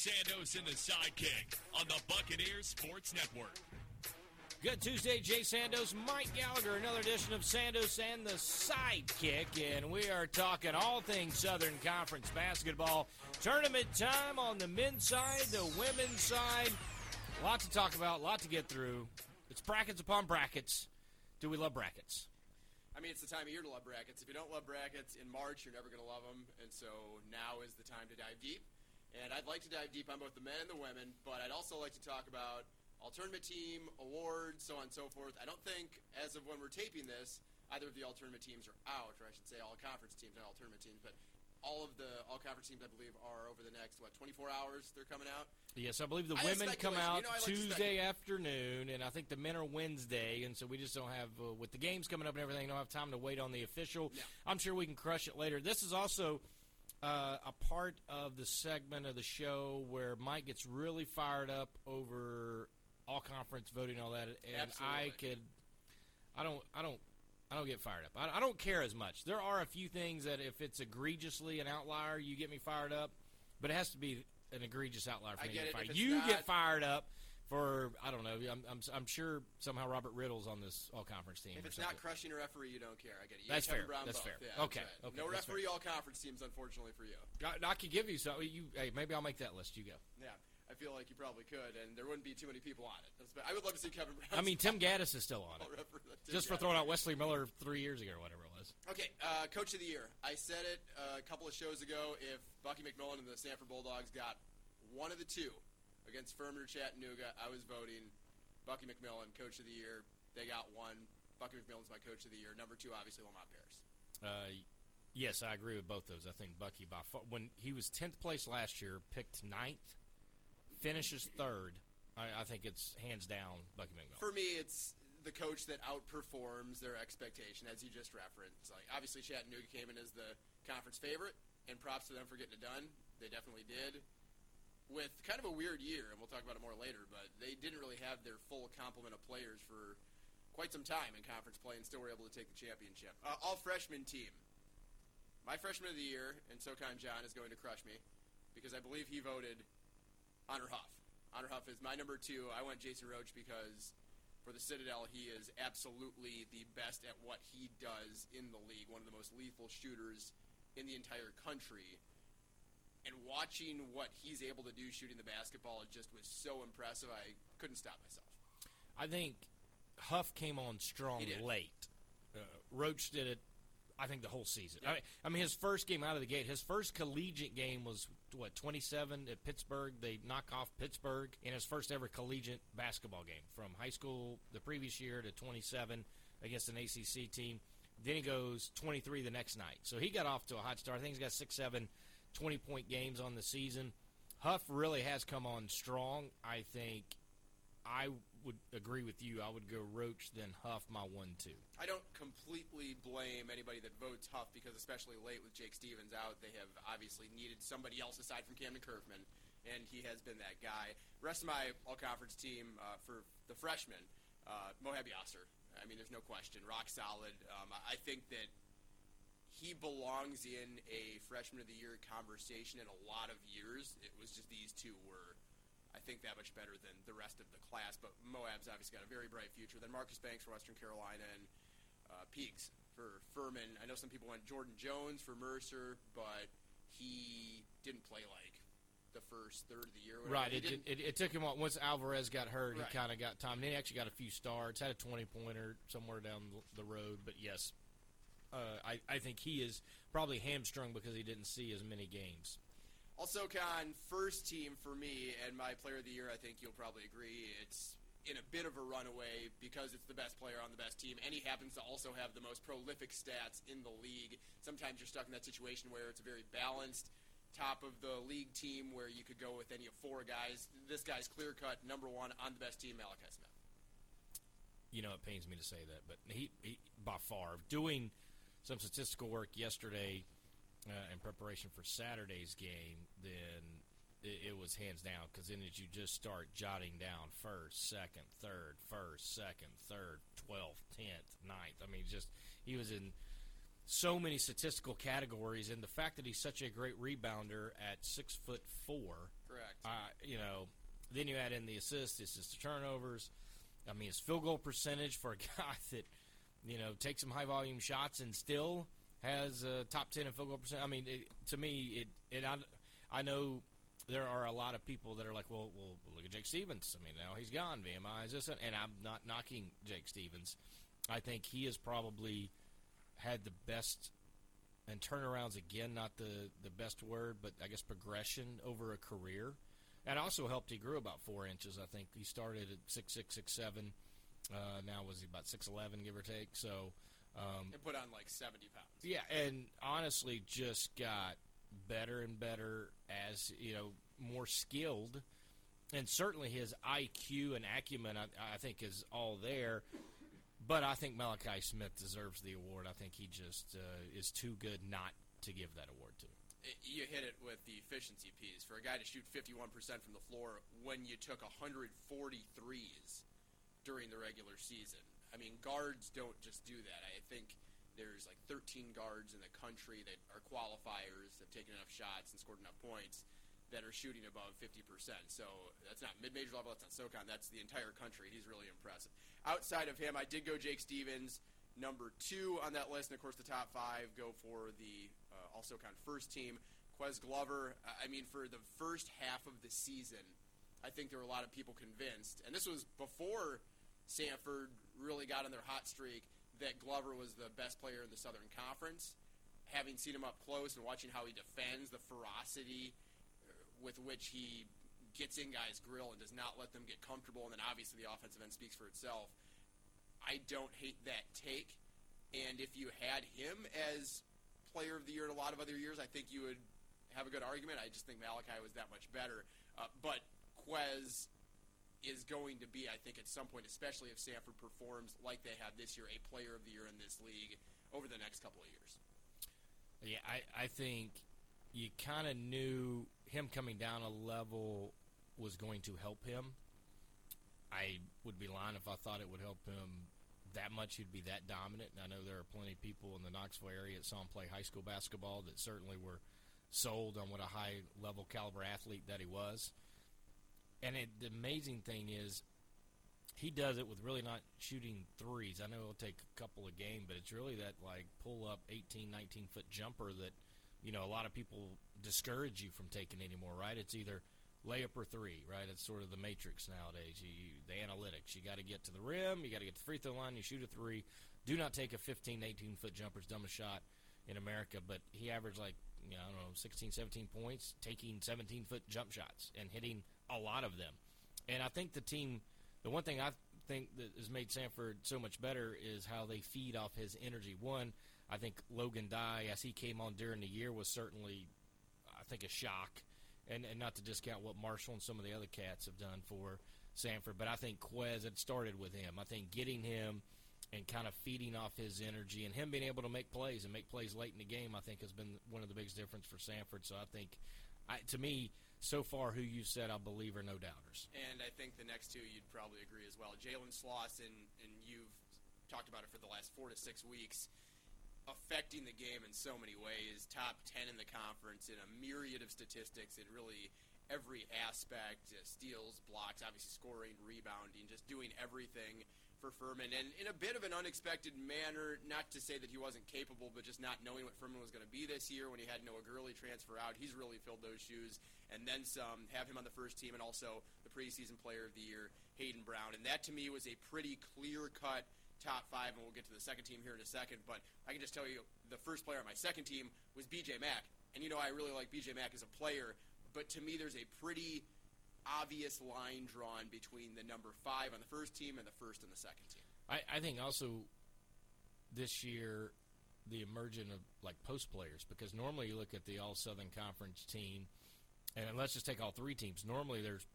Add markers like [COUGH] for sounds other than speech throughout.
Sandos and the sidekick on the Buccaneers Sports Network. Good Tuesday, Jay Sandos, Mike Gallagher, another edition of Sandos and the Sidekick, and we are talking all things Southern Conference basketball. Tournament time on the men's side, the women's side. A lot to talk about, a lot to get through. It's brackets upon brackets. Do we love brackets? I mean, it's the time of year to love brackets. If you don't love brackets in March, you're never going to love them. And so now is the time to dive deep. And I'd like to dive deep on both the men and the women, but I'd also like to talk about all tournament team, awards, so on and so forth. I don't think, as of when we're taping this, either of the all tournament teams are out, or I should say all conference teams, not all tournament teams, but all of the all conference teams, I believe, are over the next, what, 24 hours they're coming out? Yes, I believe the I women come out You know, like Tuesday afternoon, and I think the men are Wednesday, and so we just don't have, uh, with the games coming up and everything, don't have time to wait on the official. I'm sure we can crush it later. This is also uh, a part of the segment of the show where Mike gets really fired up over all conference voting, and all that, and I could, I don't, I don't. I don't get fired up. I, I don't care as much. There are a few things that if it's egregiously an outlier, you get me fired up, but it has to be an egregious outlier for I me get to it. get fired. If You not- get fired up for I don't know. I'm, I'm I'm sure somehow Robert Riddle's on this all conference team. If it's not crushing a referee, you don't care. I get it. You That's fair. Brown That's both. fair. Yeah, Okay. that's right. Okay, No referee all conference teams, unfortunately for you. I, I could give you some. You hey, maybe I'll make that list. You go. Yeah, I feel like you probably could, and there wouldn't be too many people on it. I would love to see Kevin Brown. I mean, Tim [LAUGHS] Gaddis is still on it, just for throwing out Wesley Miller three years ago or whatever it was. Okay, uh, coach of the year. I said it uh, a couple of shows ago. If Bucky McMillan and the Samford Bulldogs got one of the two against Furman or Chattanooga, I was voting Bucky McMillan, coach of the year. They got one. Bucky McMillan's my coach of the year. Number two, obviously, Lamont Paris. Uh, yes, I agree with both those. I think Bucky by far, when he was tenth place last year, picked ninth, finishes third. I, I think it's hands down Bucky McMillan. For me, it's the coach that outperforms their expectation, as you just referenced. Like obviously, Chattanooga came in as the conference favorite, and props to them for getting it done. They definitely did. With kind of a weird year, and we'll talk about it more later, but they didn't really have their full complement of players for quite some time in conference play, and still were able to take the championship. Uh, all freshman team. My freshman of the year, and SoCon John is going to crush me because I believe he voted Honor Huff. Honor Huff is my number two. I went Jason Roche because for the Citadel, he is absolutely the best at what he does in the league. One of the most lethal shooters in the entire country. And watching what he's able to do shooting the basketball it just was so impressive. I couldn't stop myself. I think Huff came on strong late. Uh, Roche did it. I think the whole season. I, mean, I mean, his first game out of the gate, his first collegiate game was what twenty seven at Pittsburgh. They knock off Pittsburgh in his first ever collegiate basketball game from high school the previous year to twenty seven against an ACC team. Then he goes twenty three the next night. So he got off to a hot start. I think he's got six, seven, 20 point games on the season. Huff really has come on strong. I think I would agree with you. I would go Roche, then Huff, my one-two. I don't completely blame anybody that votes Huff because, especially late with Jake Stephens out, they have obviously needed somebody else aside from Kamdyn Curfman, and he has been that guy. Rest of my all-conference team uh, for the freshmen, uh, Mohab Yasser. I mean, there's no question, rock solid. Um, I think that he belongs in a freshman of the year conversation in a lot of years. It was just these two were, I think, that much better than the rest of the class. But Mohab's obviously got a very bright future. Then Marcus Banks for Western Carolina and uh, Peaks for Furman. I know some people went Jordan Jones for Mercer, but he didn't play like the first third of the year. Right. whatever. It, it, it took him once Alvarez got hurt. Right. He kind of got time. Then he actually got a few starts. Had a twenty pointer somewhere down the road. But yes, uh, I I think he is probably hamstrung because he didn't see as many games. Also, Con, first team for me and my player of the year, I think you'll probably agree, it's in a bit of a runaway because it's the best player on the best team, and he happens to also have the most prolific stats in the league. Sometimes you're stuck in that situation where it's a very balanced top of the league team where you could go with any of four guys. This guy's clear cut number one on the best team, Malachi Smith. you know, it pains me to say that, but he, he by far doing some statistical work yesterday uh, in preparation for Saturday's game, then it, it was hands down because then as you just start jotting down first, second, third, first, second, third, twelfth, tenth, ninth. I mean, just he was in so many statistical categories, and the fact that he's such a great rebounder at six foot four. Correct. Uh, you know, then you add in the assists, assist to turnovers. I mean, his field goal percentage for a [LAUGHS] guy that you know take some high volume shots and still has a top ten in field goal percent. I mean, it, to me, it it I, I know there are a lot of people that are like, well, well, look at Jake Stephens. I mean, now he's gone. VMI is this, and I'm not knocking Jake Stephens. I think he has probably had the best and turnarounds again, not the the best word, but I guess progression over a career. And also helped. He grew about four inches. I think he started at six six six seven. Uh, now was he about six eleven, give or take? So, um, and put on like 70 pounds. yeah, and honestly, just got better and better as you know more skilled, and certainly his IQ and acumen, I, I think, is all there. But I think Malachi Smith deserves the award. I think he just uh, is too good not to give that award to. you hit it with the efficiency piece. For a guy to shoot 51% from the floor when you took 143s during the regular season. I mean, guards don't just do that. I think there's like 13 guards in the country that are qualifiers, have taken enough shots and scored enough points that are shooting above 50%. So that's not mid-major level, that's not SoCon, that's the entire country. He's really impressive. Outside of him, I did go Jake Stephens, number two on that list, and of course the top five go for the uh, all SoCon first team. Ques Glover, I mean, for the first half of the season, I think there were a lot of people convinced, and this was before Samford really got on their hot streak, that Glover was the best player in the Southern Conference. Having seen him up close and watching how he defends, the ferocity with which he gets in guys' grill and does not let them get comfortable, and then obviously the offensive end speaks for itself. I don't hate that take, and if you had him as player of the year in a lot of other years, I think you would have a good argument. I just think Malachi was that much better. Uh, but Ques is going to be, I think, at some point, especially if Samford performs like they have this year, a player of the year in this league over the next couple of years. Yeah, I, I think you kind of knew him coming down a level was going to help him. I would be lying if I thought it would help him that much. He'd be that dominant. And I know there are plenty of people in the Knoxville area that saw him play high school basketball that certainly were sold on what a high level caliber athlete that he was. And it, the amazing thing is, he does it with really not shooting threes. I know it'll take a couple of game, but it's really that like pull up 18, 19 foot jumper that you know a lot of people discourage you from taking anymore. Right? It's either layup or three. Right? It's sort of the matrix nowadays. You, you the analytics. You got to get to the rim. You got to get to the free throw line. You shoot a three. Do not take a 15, 18 foot jumper. It's dumbest shot in America. But he averaged like you know, I don't know 16, 17 points, taking 17 foot jump shots and hitting a lot of them. And I think the team the one thing I think that has made Samford so much better is how they feed off his energy. One, I think Logan Dye, as he came on during the year, was certainly, I think, a shock. And, and not to discount what Marshall and some of the other cats have done for Samford, but I think Ques had started with him. I think getting him and kind of feeding off his energy and him being able to make plays and make plays late in the game, I think has been one of the biggest difference for Samford. So I think, I, to me, so far, who you said I believe are no doubters. And I think the next two you'd probably agree as well. Jalen Slawson, and you've talked about it for the last four to six weeks, affecting the game in so many ways. Top 10 in the conference in a myriad of statistics in really every aspect uh, steals, blocks, obviously scoring, rebounding, just doing everything for Furman, and in a bit of an unexpected manner. Not to say that he wasn't capable, but just not knowing what Furman was going to be this year when he had Noah Gurley transfer out. He's really filled those shoes, and then some. Have him on the first team, and also the preseason Player of the Year, Hayden Brown, and that to me was a pretty clear cut top five, and we'll get to the second team here in a second. But I can just tell you, the first player on my second team was B.J. Mack, and you know I really like B.J. Mack as a player, but to me there's a pretty obvious line drawn between the number five on the first team and the first and the second team. I, I think also this year the emergence of like post players because normally you look at the All Southern Conference team, and let's just take all three teams. Normally there's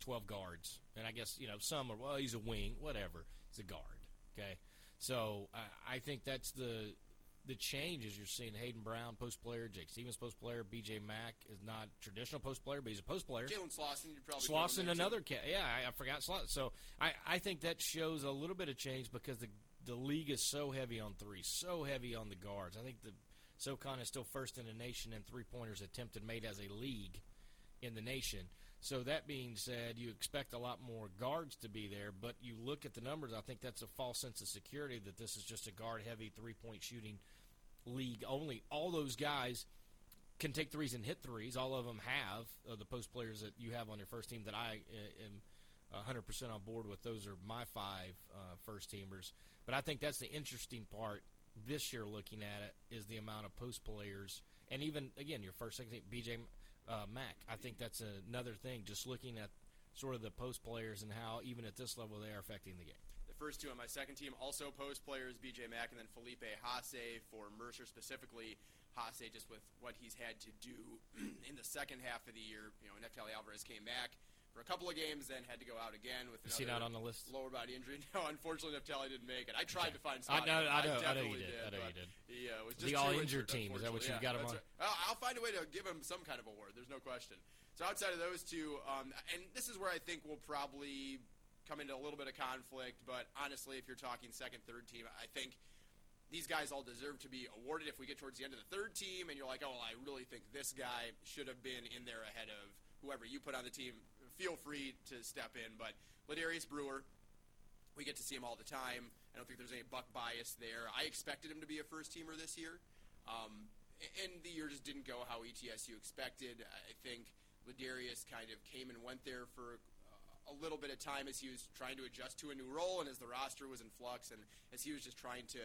twelve guards, and I guess you know some are well he's a wing, whatever. He's a guard. Okay, so I, I think that's the the change is you're seeing Hayden Brown post player, Jake Stephens post player, B.J. Mack is not traditional post player, but he's a post player. Jalen Slawson, you probably Slawson, another. Yeah, I, I forgot Slawson. So I, I think that shows a little bit of change because the the league is so heavy on three, so heavy on the guards. I think the SoCon is still first in the nation in three pointers attempted made as a league in the nation. So that being said, you expect a lot more guards to be there, but you look at the numbers. I think that's a false sense of security that this is just a guard heavy three point shooting league only. All those guys can take threes and hit threes. All of them have uh, the post players that you have on your first team that I uh, am 100% on board with. Those are my five uh, first teamers. But I think that's the interesting part this year looking at it is the amount of post players. And even, again, your first, second team, BJ uh, Mack. I think that's another thing, just looking at sort of the post players and how, even at this level, they are affecting the game first two on my second team, also post players, BJ Mack and then Felipe Haase for Mercer specifically. Haase just with what he's had to do [CLEARS THROAT] in the second half of the year. You know, Neftali Alvarez came back for a couple of games, then had to go out again with he not on the list? Lower body injury. [LAUGHS] No, unfortunately, Neftali didn't make it. I tried to find Scott. I know, I know, I, I know you did. did. I know you did. He uh, was just the all injured team. Is that what you yeah, got him on? Right. I'll find a way to give him some kind of award. There's no question. So outside of those two, um, and this is where I think we'll probably come into a little bit of conflict. But honestly, if you're talking second, third team, I think these guys all deserve to be awarded. If we get towards the end of the third team and you're like, oh, well, I really think this guy should have been in there ahead of whoever you put on the team, feel free to step in. But Ledarrius Brewer, we get to see him all the time. I don't think there's any buck bias there. I expected him to be a first teamer this year. Um, and the year just didn't go how ETSU expected. I think Ledarrius kind of came and went there for a little bit of time as he was trying to adjust to a new role and as the roster was in flux and as he was just trying to,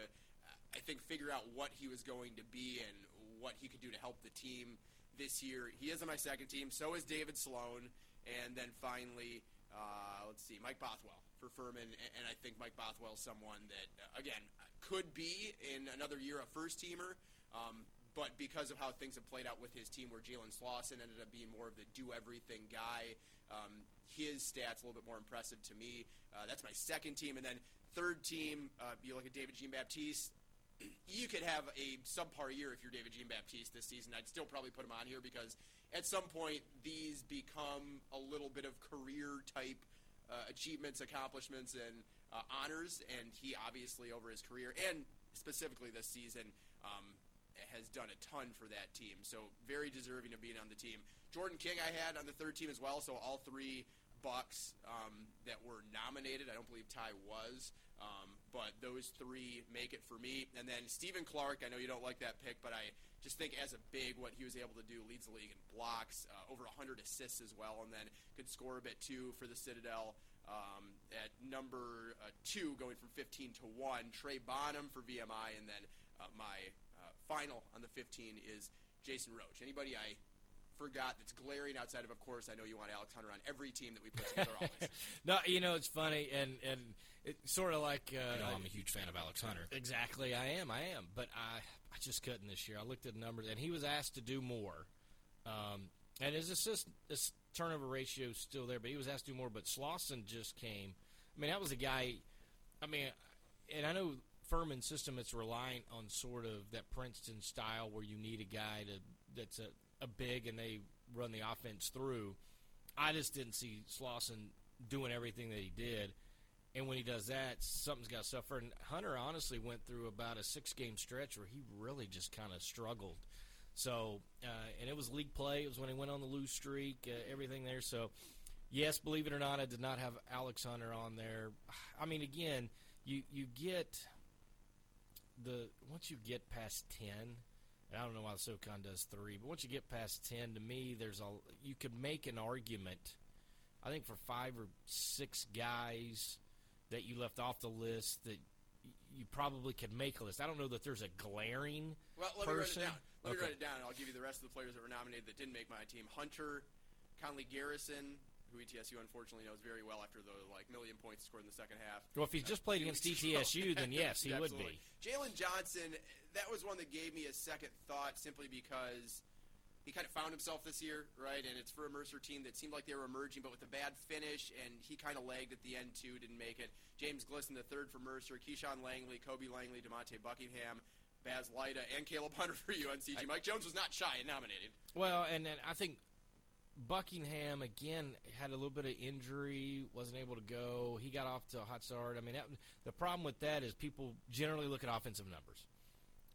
I think, figure out what he was going to be and what he could do to help the team this year. He is on my second team. So is David Sloan. And then finally, uh, let's see, Mike Bothwell for Furman. And I think Mike Bothwell is someone that, uh, again, could be in another year a first teamer. Um, but because of how things have played out with his team, where Jalen Slawson ended up being more of the do everything guy, um, his stats a little bit more impressive to me. Uh, that's my second team, and then third team. Uh, you look at David Jean Baptiste. [CLEARS THROAT] You could have a subpar year if you're David Jean Baptiste this season. I'd still probably put him on here because at some point these become a little bit of career type uh, achievements, accomplishments, and uh, honors. And he obviously over his career and specifically this season. Um, has done a ton for that team, so very deserving of being on the team. Jordan King I had on the third team as well, so all three Bucks um, that were nominated. I don't believe Ty was, um, but those three make it for me. And then Stephen Clark, I know you don't like that pick, but I just think as a big, what he was able to do leads the league in blocks, uh, over 100 assists as well, and then could score a bit too for the Citadel. Um, at number uh, two, going from 15 to one, Trey Bonham for VMI, and then uh, my uh, final on the 15 is Jason Roche. Anybody I forgot that's glaring outside of, of course, I know you want Alex Hunter on every team that we put together always. [LAUGHS] no, you know, it's funny, and, and it's sort of like. Uh, you know, I'm a huge fan of Alex Hunter. Exactly, I am, I am. But I, I just couldn't this year. I looked at the numbers, and he was asked to do more. Um, and his assist, his turnover ratio is still there, but he was asked to do more. But Slawson just came. I mean, that was a guy. I mean, and I know Furman's system it's reliant on sort of that Princeton style where you need a guy to that's a, a big and they run the offense through. I just didn't see Slawson doing everything that he did. And when he does that, something's got to suffer. And Hunter honestly went through about a six game stretch where he really just kind of struggled. So, uh, and it was league play. It was when he went on the lose streak, uh, everything there. So, Yes, believe it or not, I did not have Alex Hunter on there. [SIGHS] I mean, again, you you get the once you get past ten, and I don't know why SoCon does three, but once you get past ten, to me, there's a you could make an argument. I think for five or six guys that you left off the list that you probably could make a list. I don't know that there's a glaring Well, let me write person. it down. Let me Okay. write it down, and I'll give you the rest of the players that were nominated that didn't make my team. Hunter, Conley Garrison, who ETSU unfortunately knows very well after the like million points scored in the second half. Well, if he's just played against. [LAUGHS] ETSU, then [LAUGHS] yes, he would be. Jalen Johnson, that was one that gave me a second thought simply because he kind of found himself this year, right? And it's for a Mercer team that seemed like they were emerging, but with a bad finish, and he kind of lagged at the end too, didn't make it. James Glisson, the third for Mercer, Keyshawn Langley, Kobe Langley, Demonte Buckingham, Baz Lyda, and Caleb Hunter for [LAUGHS] UNCG. Mike Jones was not shy and nominated. Well, and then I think Buckingham again had a little bit of injury, wasn't able to go. He got off to a hot start. I mean, that, the problem with that is people generally look at offensive numbers,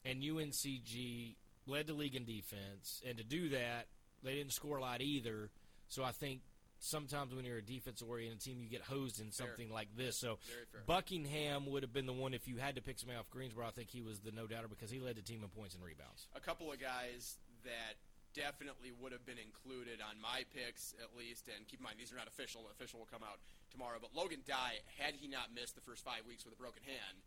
and UNCG led the league in defense, and to do that, they didn't score a lot either. So I think sometimes when you're a defense-oriented team, you get hosed in Fair. something like this. So Buckingham would have been the one if you had to pick somebody off Greensboro. I think he was the no doubter because he led the team in points and rebounds. a couple of guys that definitely would have been included on my picks at least. And keep in mind, these are not official. The official will come out tomorrow. But Logan Dye, had he not missed the first five weeks with a broken hand,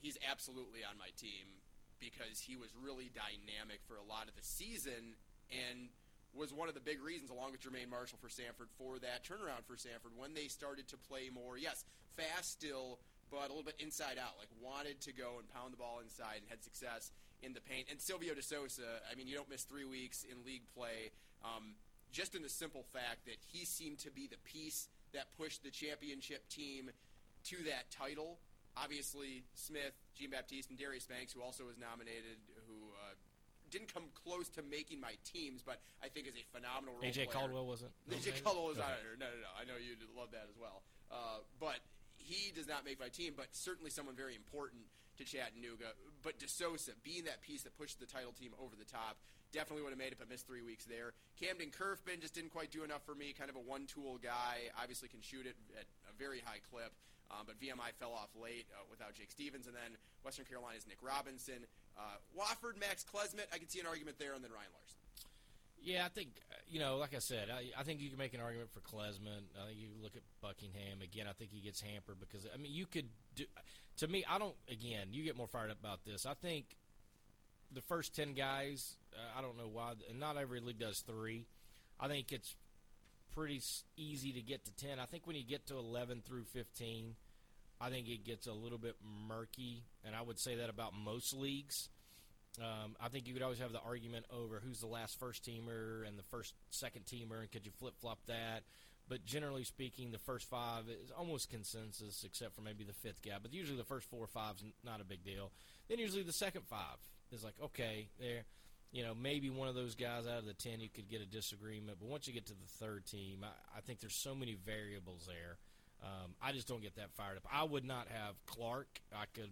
he's absolutely on my team because he was really dynamic for a lot of the season and was one of the big reasons, along with Jermaine Marshall for Samford, for that turnaround for Samford when they started to play more. Yes, fast still, but a little bit inside out. Like wanted to go and pound the ball inside and had success in the paint. And Silvio De Sousa, I mean, you don't miss three weeks in league play. Um, just in the simple fact that he seemed to be the piece that pushed the championship team to that title. Obviously, Smith, Jean Baptiste, and Darius Banks, who also was nominated, who uh, didn't come close to making my teams, but I think is a phenomenal role AJ player. Caldwell wasn't. [LAUGHS] AJ nominated? Caldwell was not. No, no, no. I know you'd love that as well. Uh, but he does not make my team, but certainly someone very important to Chattanooga. But DeSousa, being that piece that pushed the title team over the top, definitely would have made it, but missed three weeks there. Kamdyn Curfman just didn't quite do enough for me. Kind of a one-tool guy. Obviously can shoot it at a very high clip. Um, but VMI fell off late uh, without Jake Stephens, and then Western Carolina's Nick Robinson, uh, Wofford, Max Klesmit. I could see an argument there, and then Ryan Larson. Yeah, I think you know, like I said, I, I think you can make an argument for Klesmit. I think you look at Buckingham again. I think he gets hampered because I mean, you could do. To me, I don't. Again, you get more fired up about this. I think the first ten guys. Uh, I don't know why, and not every league does three. I think it's pretty easy to get to ten. I think when you get to eleven through fifteen, I think it gets a little bit murky, and I would say that about most leagues. Um, I think you could always have the argument over who's the last first teamer and the first second teamer, and could you flip flop that? But generally speaking, the first five is almost consensus, except for maybe the fifth guy. But usually the first four or five is not a big deal. Then usually the second five is like, okay, there, you know, maybe one of those guys out of the ten you could get a disagreement. But once you get to the third team, I, I think there's so many variables there. Um, I just don't get that fired up. I would not have Clark. I could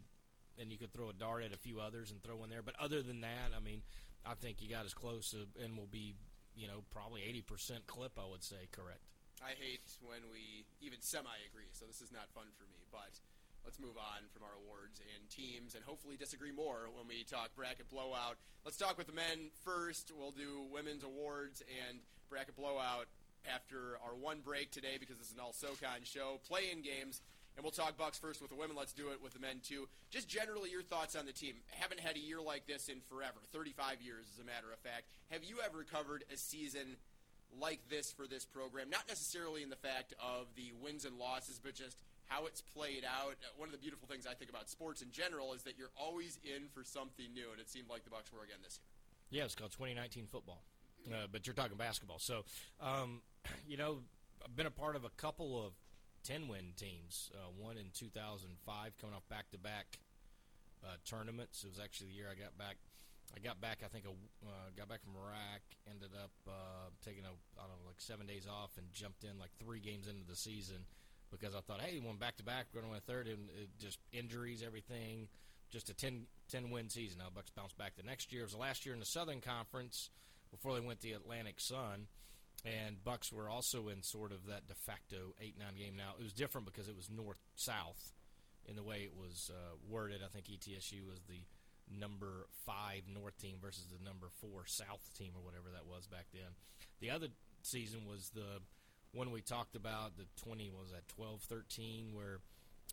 and you could throw a dart at a few others and throw in there. But other than that, I mean, I think you got as close and will be, you know, probably eighty percent clip. I would say correct. I hate when we even semi agree, so this is not fun for me. But let's move on from our awards and teams and hopefully disagree more when we talk bracket blowout. Let's talk with the men first. We'll do women's awards and bracket blowout after our one break today because this is an all SoCon show. Play in games. And we'll talk Bucks first with the women. Let's do it with the men too. Just generally, your thoughts on the team. Haven't had a year like this in forever. 35 years, as a matter of fact. Have you ever covered a season like this for this program? Not necessarily in the fact of the wins and losses, but just how it's played out. Uh, One of the beautiful things I think about sports in general is that you're always in for something new, and it seemed like the Bucks were again this year. Yeah, it's called 2019 football, uh, but you're talking basketball. So, um, [CLEARS THROAT] you know, I've been a part of a couple of 10 win teams. Uh, one in 2005, coming off back to back tournaments. It was actually the year I got back. I got back. I think a, uh, got back from Iraq. Ended up uh, taking a I don't know like seven days off and jumped in like three games into the season because I thought, hey, one back to back, we're going to win third, and it just injuries, everything. Just a 10, 10 win season. Now Bucks bounced back the next year. It was the last year in the Southern Conference before they went to the Atlantic Sun. And Bucks were also in sort of that de facto eight nine game. Now it was different because it was north south in the way it was uh, worded. I think ETSU was the number five north team versus the number four south team or whatever that was back then. The other season was the one we talked about, the 20 was at 12 13 where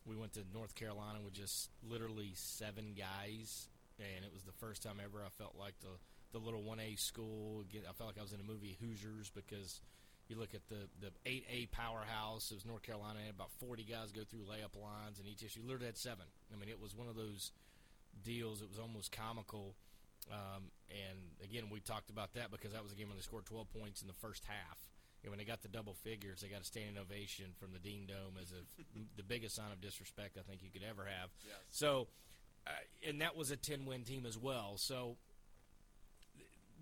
we went to North Carolina with just literally seven guys and it was the first time ever I felt like the the little 1A school. I felt like I was in a movie Hoosiers because you look at the the 8A powerhouse. It was North Carolina. They had about 40 guys go through layup lines, and each issue. literally had seven. I mean, it was one of those deals. It was almost comical. Um, and again, we talked about that because that was a game where they scored 12 points in the first half. And when they got the double figures, they got a standing ovation from the Dean Dome as a, [LAUGHS] the biggest sign of disrespect I think you could ever have. Yes. So, uh, and that was a 10 win team as well. So,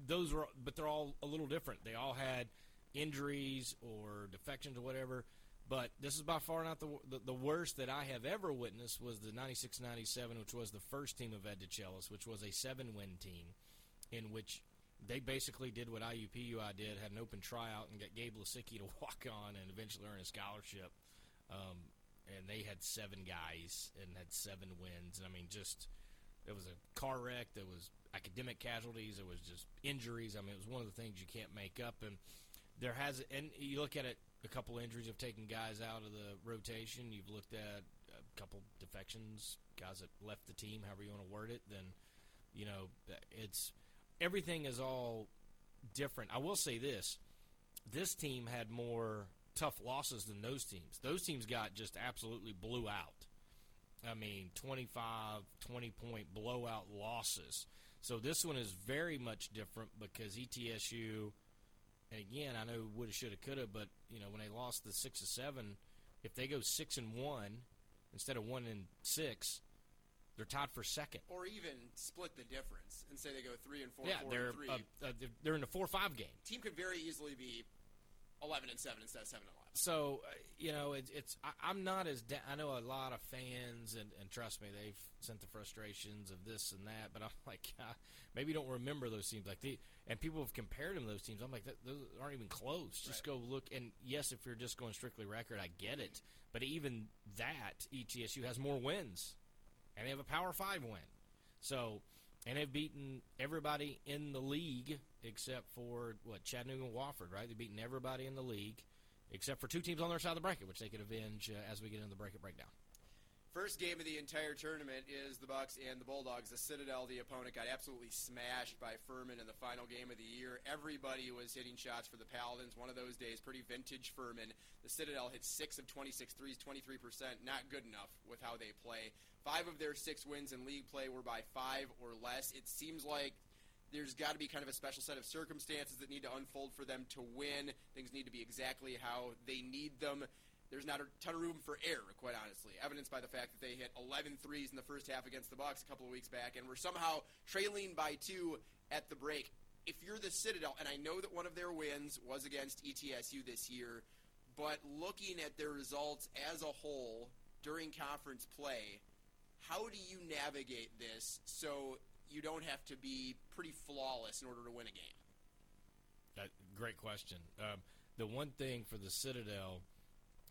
those were, but they're all a little different. They all had injuries or defections or whatever. But this is by far not the, the, the worst that I have ever witnessed. Was the 96-97, which was the first team of Ed DeChellis, which was a seven-win team, in which they basically did what IUPUI did, had an open tryout, and got Gabe Lasicki to [LAUGHS] walk on and eventually earn a scholarship. Um, and they had seven guys and had seven wins. And I mean, just it was a car wreck. There was academic casualties. It was just injuries. I mean, it was one of the things you can't make up. And there has, and you look at it, a couple injuries have taken guys out of the rotation. You've looked at a couple defections, guys that left the team, however you want to word it. Then, you know, it's everything is all different. I will say this: this team had more tough losses than those teams. Those teams got just absolutely blew out. I mean, 25, 20 point blowout losses. So this one is very much different because ETSU, and again, I know woulda, shoulda, coulda, but you know when they lost the six to seven, if they go six and one instead of one and six, they're tied for second. Or even split the difference and say they go three and four, yeah, 4 they're and three. uh, uh, they're- in a four five game. Team could very easily be eleven and seven instead of seven and. So uh, you know, it, it's I, I'm not as da- I know a lot of fans, and, and trust me, they've sent the frustrations of this and that. But [LAUGHS] I'm like, uh, maybe you don't remember those teams like the and people have compared them to those teams. I'm like, those aren't even close. Just go look. And yes, if you're just going strictly record, I get it. But even that, ETSU has more wins, and they have a Power Five win. So, and they've beaten everybody in the league except for what Chattanooga and Wofford, right? They've beaten everybody in the league except for two teams on their side of the bracket, which they could avenge uh, as we get into the bracket breakdown. First game of the entire tournament is the Bucks and the Bulldogs. The Citadel, the opponent, got absolutely smashed by Furman in the final game of the year. Everybody was hitting shots for the Paladins. One of those days, pretty vintage Furman. The Citadel hit six of 26 threes, 23%. Not good enough with how they play. Five of their six wins in league play were by five or less. It seems like there's got to be kind of a special set of circumstances that need to unfold for them to win. Things need to be exactly how they need them. There's not a ton of room for error, quite honestly. Evidenced by the fact that they hit 11 threes in the first half against the Bucks a couple of weeks back, and were somehow trailing by two at the break. If you're the Citadel, and I know that one of their wins was against ETSU this year, but looking at their results as a whole during conference play, how do you navigate this so you don't have to be pretty flawless in order to win a game? That, great question. Um, the one thing for the Citadel,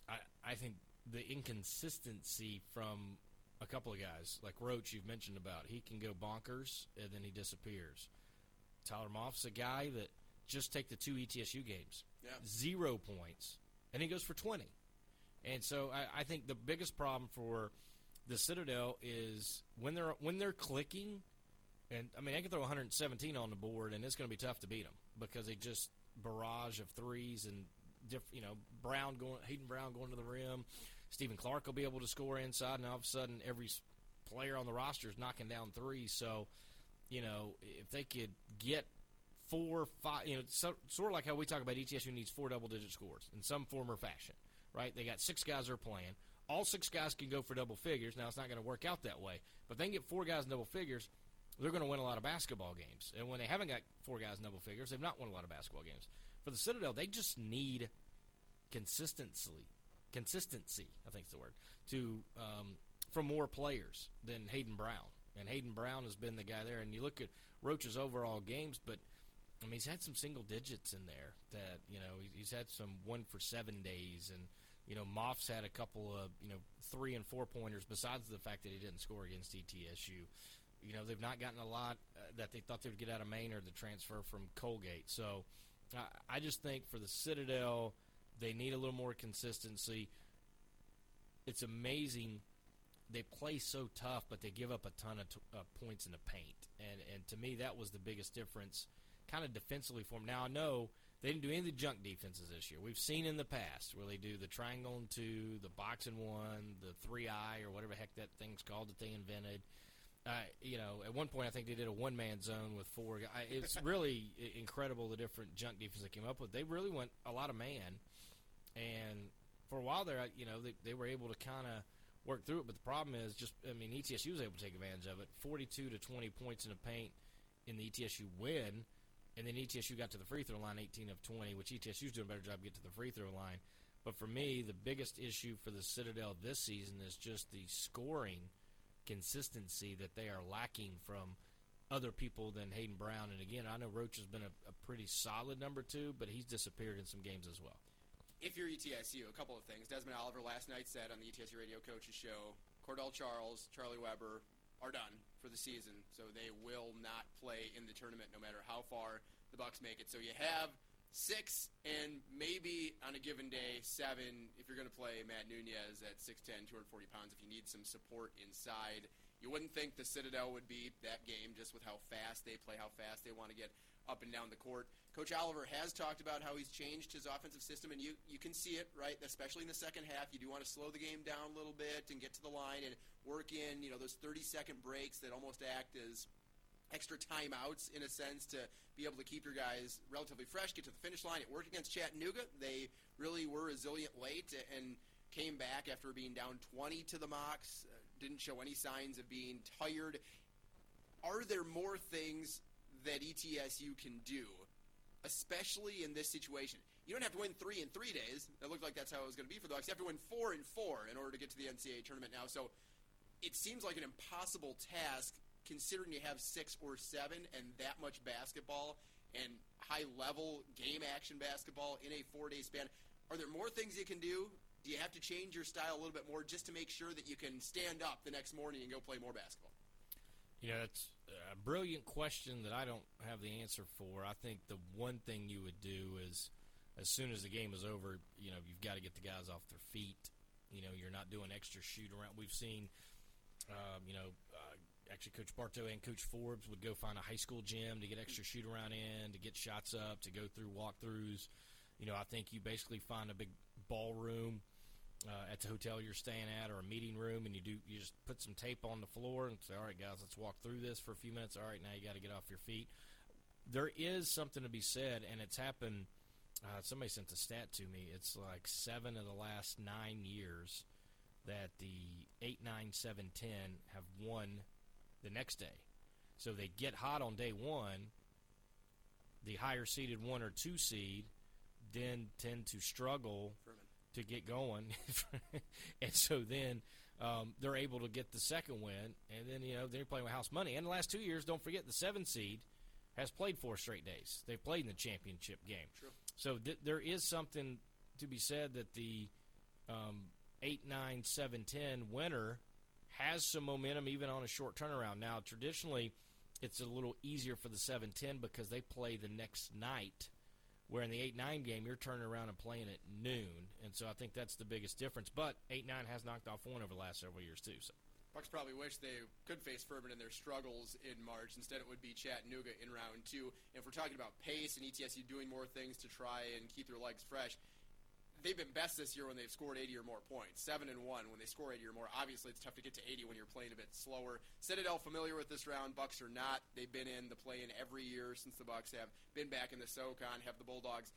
I, I think the inconsistency from a couple of guys, like Roche, you've mentioned about, he can go bonkers and then he disappears. Tyler Moffe's a guy that just take the two ETSU games, Yeah. zero points, and he goes for 20. And so I, I think the biggest problem for the Citadel is when they're when they're clicking, and I mean, they can throw 117 on the board, and it's going to be tough to beat them because they just barrage of threes and diff, you know Brown going, Hayden Brown going to the rim. Stephen Clark will be able to score inside, and all of a sudden, every player on the roster is knocking down threes. So, you know, if they could get four, five, you know, so, sort of like how we talk about ETSU needs four double-digit scores in some form or fashion, right? They got six guys they're playing. All six guys can go for double figures. Now, it's not going to work out that way, but they can get four guys in double figures they're going to win a lot of basketball games. And when they haven't got four guys in double figures, they've not won a lot of basketball games. For the Citadel, they just need consistency. Consistency, I think is the word, to um, from more players than Hayden Brown. And Hayden Brown has been the guy there. And you look at Roche's overall games, but I mean, he's had some single digits in there. That you know, he's, had some one for seven days, and you know, Moffe's had a couple of you know three and four pointers. Besides the fact that he didn't score against ETSU, you know, they've not gotten a lot uh, that they thought they would get out of or the transfer from Colgate. So, I, I just think for the Citadel, they need a little more consistency. It's amazing they play so tough, but they give up a ton of t- uh, points in the paint. And and to me, that was the biggest difference, kind of defensively for them. Now I know they didn't do any of the junk defenses this year. We've seen in the past where they do the triangle and two, the box and one, the three eye, or whatever the heck that thing's called that they invented. Uh, you know, at one point I think they did a one man zone with four. guys. It's really incredible the different junk defense they came up with. They really went a lot of man, and for a while there, you know, they they were able to kind of work through it. But the problem is just, I mean, ETSU was able to take advantage of it. 42 to 20 points in the paint in the ETSU win. And then ETSU got to the free throw line 18 of 20, which ETSU's doing a better job get to the free throw line. But for me, the biggest issue for the Citadel this season is just the scoring consistency that they are lacking from other people than Hayden Brown. And again, I know Roche has been a, a pretty solid number two, but he's disappeared in some games as well if you're ETSU, a couple of things. Desmond Oliver last night said on the ETSU Radio Coaches Show, Cordell Charles, Charlie Weber are done for the season, so they will not play in the tournament no matter how far the Bucks make it. So you have six and maybe on a given day seven if you're going to play Matt Nunez at 6'10", 240 pounds. If you need some support inside, you wouldn't think the Citadel would be that game just with how fast they play, how fast they want to get up and down the court. Coach Oliver has talked about how he's changed his offensive system, and you, you can see it, right? Especially in the second half. You do want to slow the game down a little bit and get to the line and work in, you know, those 30-second breaks that almost act as extra timeouts in a sense to be able to keep your guys relatively fresh, get to the finish line. It worked against Chattanooga. They really were resilient late and came back after being down 20 to the Mocs. Uh, didn't show any signs of being tired. Are there more things that ETSU can do, especially in this situation. You don't have to win three in three days. It looked like that's how it was going to be for the Bucks. You have to win four in four in order to get to the NCAA tournament now. So it seems like an impossible task considering you have six or seven and that much basketball and high level game action basketball in a four day span. Are there more things you can do? Do you have to change your style a little bit more just to make sure that you can stand up the next morning and go play more basketball? You know, it's a brilliant question that I don't have the answer for. I think the one thing you would do is, as soon as the game is over, you know, you've got to get the guys off their feet. You know, you're not doing extra shoot around. We've seen, um, you know, uh, actually Coach Bartow and Coach Forbes would go find a high school gym to get extra shoot around in, to get shots up, to go through walkthroughs. You know, I think you basically find a big ballroom – uh, at the hotel you're staying at or a meeting room, and you do you just put some tape on the floor and say, "All right, guys, let's walk through this for a few minutes." All right, now you got to get off your feet. There is something to be said, and it's happened. Uh, somebody sent the stat to me. It's like seven of the last nine years that the eight, nine, seven, ten have won the next day. So they get hot on day one. The higher seeded one or two seed then tend to struggle to get going, [LAUGHS] and so then um, they're able to get the second win, and then you know they're playing with house money. And the last two years, don't forget the seven seed has played four straight days. They've played in the championship game. True. So th- there is something to be said that the um, eight, nine, seven, ten winner has some momentum even on a short turnaround. Now, traditionally, it's a little easier for the seven ten because they play the next night where in the 8 9 game, you're turning around and playing at noon. And so I think that's the biggest difference. But 8 9 has knocked off one over the last several years, too. So. Bucks probably wish they could face Furman in their struggles in March. Instead, it would be Chattanooga in round two. And if we're talking about pace and ETSU doing more things to try and keep their legs fresh, they've been best this year when they've scored 80 or more points. Seven and one when they score 80 or more. Obviously, it's tough to get to 80 when you're playing a bit slower. Citadel familiar with this round. Bucks are not. They've been in the play-in every year since the Bucks have been back in the SoCon. Have the Bulldogs.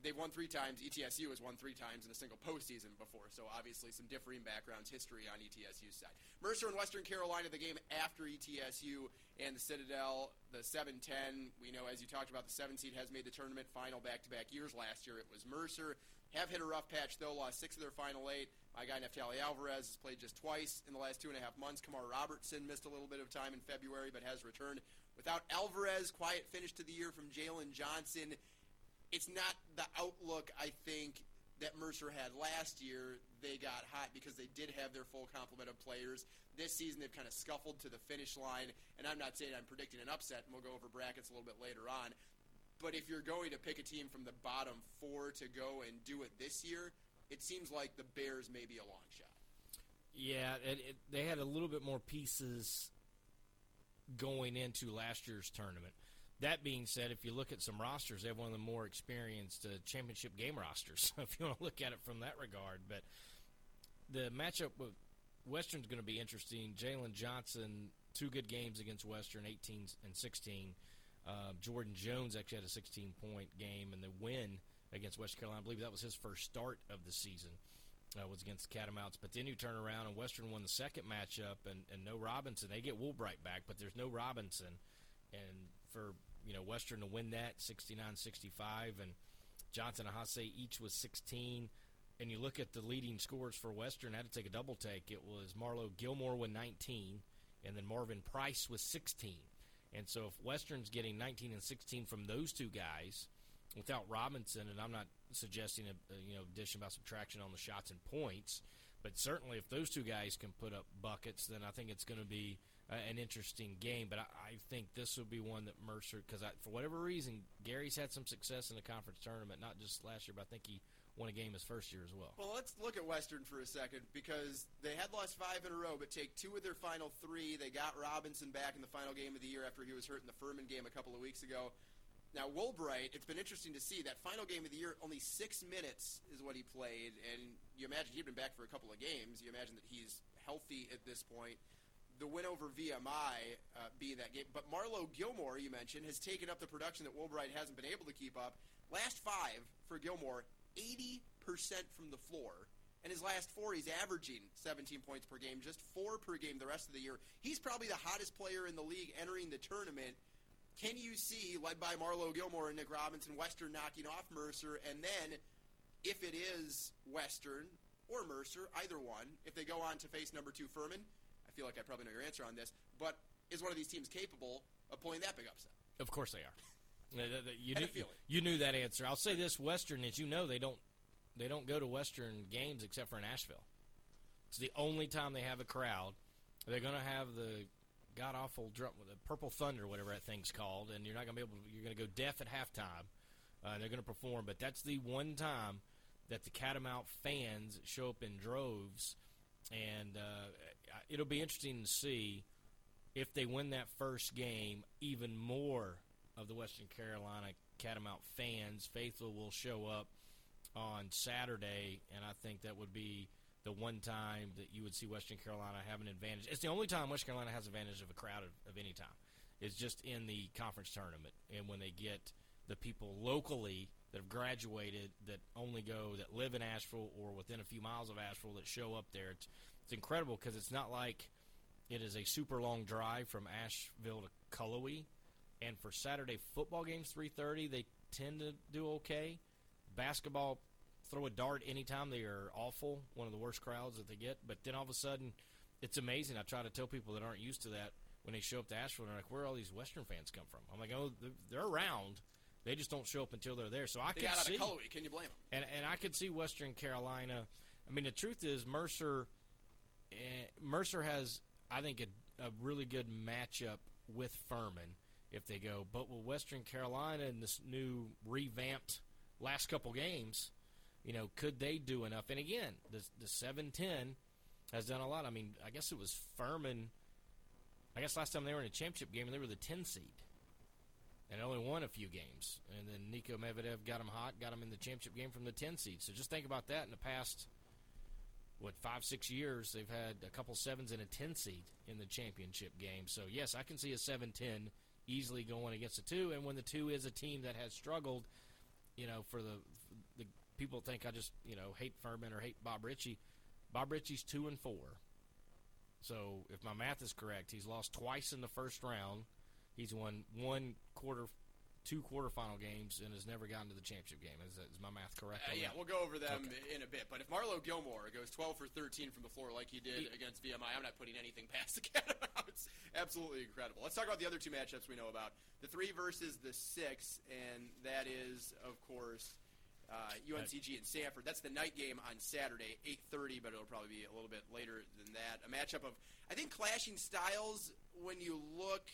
They've won three times. ETSU has won three times in a single postseason before. So obviously, some differing backgrounds, history on ETSU's side. Mercer and Western Carolina, the game after ETSU and the Citadel, the 7-10. We know, as you talked about, the seven seed has made the tournament final back-to-back years. Last year, it was Mercer. Have hit a rough patch, though. Lost six of their final eight. My guy, Neftali Alvarez, has played just twice in the last two and a half months. Kamar Robertson missed a little bit of time in February, but has returned Without Alvarez, quiet finish to the year from Jalen Johnson. It's not the outlook I think that Mercer had last year. They got hot because they did have their full complement of players. This season, they've kind of scuffled to the finish line, and I'm not saying I'm predicting an upset, and we'll go over brackets a little bit later on. But if you're going to pick a team from the bottom four to go and do it this year, it seems like the Bears may be a long shot. Yeah, it, it, they had a little bit more pieces going into last year's tournament. That being said, if you look at some rosters, they have one of the more experienced uh, championship game rosters. [LAUGHS] if you want to look at it from that regard, but the matchup with Western's going to be interesting. Jalen Johnson, two good games against Western, 18 and 16. Uh, Jordan Jones actually had a 16 point game, and the win against West Carolina, I believe that was his first start of the season, uh, was against the Catamounts. But then you turn around and Western won the second matchup, and, and no Robinson. They get Woolbright back, but there's no Robinson. And for you know Western to win that 69-65, and Johnson and Hase each was 16. And you look at the leading scores for Western, I had to take a double take. It was Marlo Gilmore with 19, and then Marvin Price with 16. And so if Western's getting 19 and 16 from those two guys without Robinson, and I'm not suggesting a, you know addition by subtraction on the shots and points, but certainly if those two guys can put up buckets, then I think it's going to be an interesting game. But I, I think this will be one that Mercer, because for whatever reason, Gary's had some success in the conference tournament, not just last year, but I think he won a game his first year as well. Well, let's look at Western for a second because they had lost five in a row, but take two of their final three. They got Robinson back in the final game of the year after he was hurt in the Furman game a couple of weeks ago. Now, Woolbright, it's been interesting to see that final game of the year, only six minutes is what he played, and you imagine he'd been back for a couple of games. You imagine that he's healthy at this point. The win over VMI uh, being that game. But Marlo Gilmore, you mentioned, has taken up the production that Woolbright hasn't been able to keep up. Last five for Gilmore, 80% from the floor. And his last four, he's averaging 17 points per game, just four per game the rest of the year. He's probably the hottest player in the league entering the tournament. Can you see, led by Marlo Gilmore and Nick Robinson, Western knocking off Mercer? And then, if it is Western or Mercer, either one, if they go on to face number two Furman, I feel like I probably know your answer on this, but is one of these teams capable of pulling that big upset? Of course they are. You knew, you knew that answer. I'll say this: Western, as you know, they don't they don't go to Western games except for in Asheville. It's the only time they have a crowd. They're going to have the god awful drum, the Purple Thunder, whatever that thing's called, and you're not going to be able. to You're going to go deaf at halftime. Uh, they're going to perform, but that's the one time that the Catamount fans show up in droves, and uh, it'll be interesting to see if they win that first game. Even more of the Western Carolina Catamount fans, faithful, will show up on Saturday, and I think that would be the one time that you would see Western Carolina have an advantage. It's the only time Western Carolina has advantage of a crowd of, of any time. It's just in the conference tournament, and when they get the people locally that have graduated that only go that live in Asheville or within a few miles of Asheville that show up there. It's, it's incredible because it's not like it is a super long drive from Asheville to Cullowhee and for Saturday football games, 3:30, they tend to do okay. Basketball, throw a dart anytime they are awful. One of the worst crowds that they get. But then all of a sudden, it's amazing. I try to tell people that aren't used to that when they show up to Asheville, they're like, "Where all these Western fans come from?" I'm like, "Oh, they're around. They just don't show up until they're there." So I they can see. Can you blame them? And and I could see Western Carolina. I mean, the truth is Mercer. Eh, Mercer has, I think, a, a really good matchup with Furman if they go. But with Western Carolina and this new revamped last couple games, you know, could they do enough? And again, the the seven ten has done a lot. I mean, I guess it was Furman. I guess last time they were in a championship game, they were the ten seed, and only won a few games. And then Nico Medvedev got them hot, got them in the championship game from the ten seed. So just think about that. In the past, what five six years, they've had a couple sevens and a ten seed in the championship game. So yes, I can see a seven ten easily going against the two. And when the two is a team that has struggled, you know, for the the people think I just you know hate Furman or hate Bob Richey. Bob Richey's two and four. So if my math is correct, he's lost twice in the first round. He's won one quarter two quarterfinal games and has never gotten to the championship game. Is, that, is my math correct? Uh, yeah, that? we'll go over them in a bit. But if Marlo Gilmore goes 12 for 13 from the floor like he did He- against VMI, I'm not putting anything [LAUGHS] past the Catamounts. Absolutely incredible. Let's talk about the other two matchups we know about. The three versus the six, and that is, of course, uh, UNCG and Samford. That's the night game on Saturday, 8:30, but it'll probably be a little bit later than that. A matchup of, I think, clashing styles when you look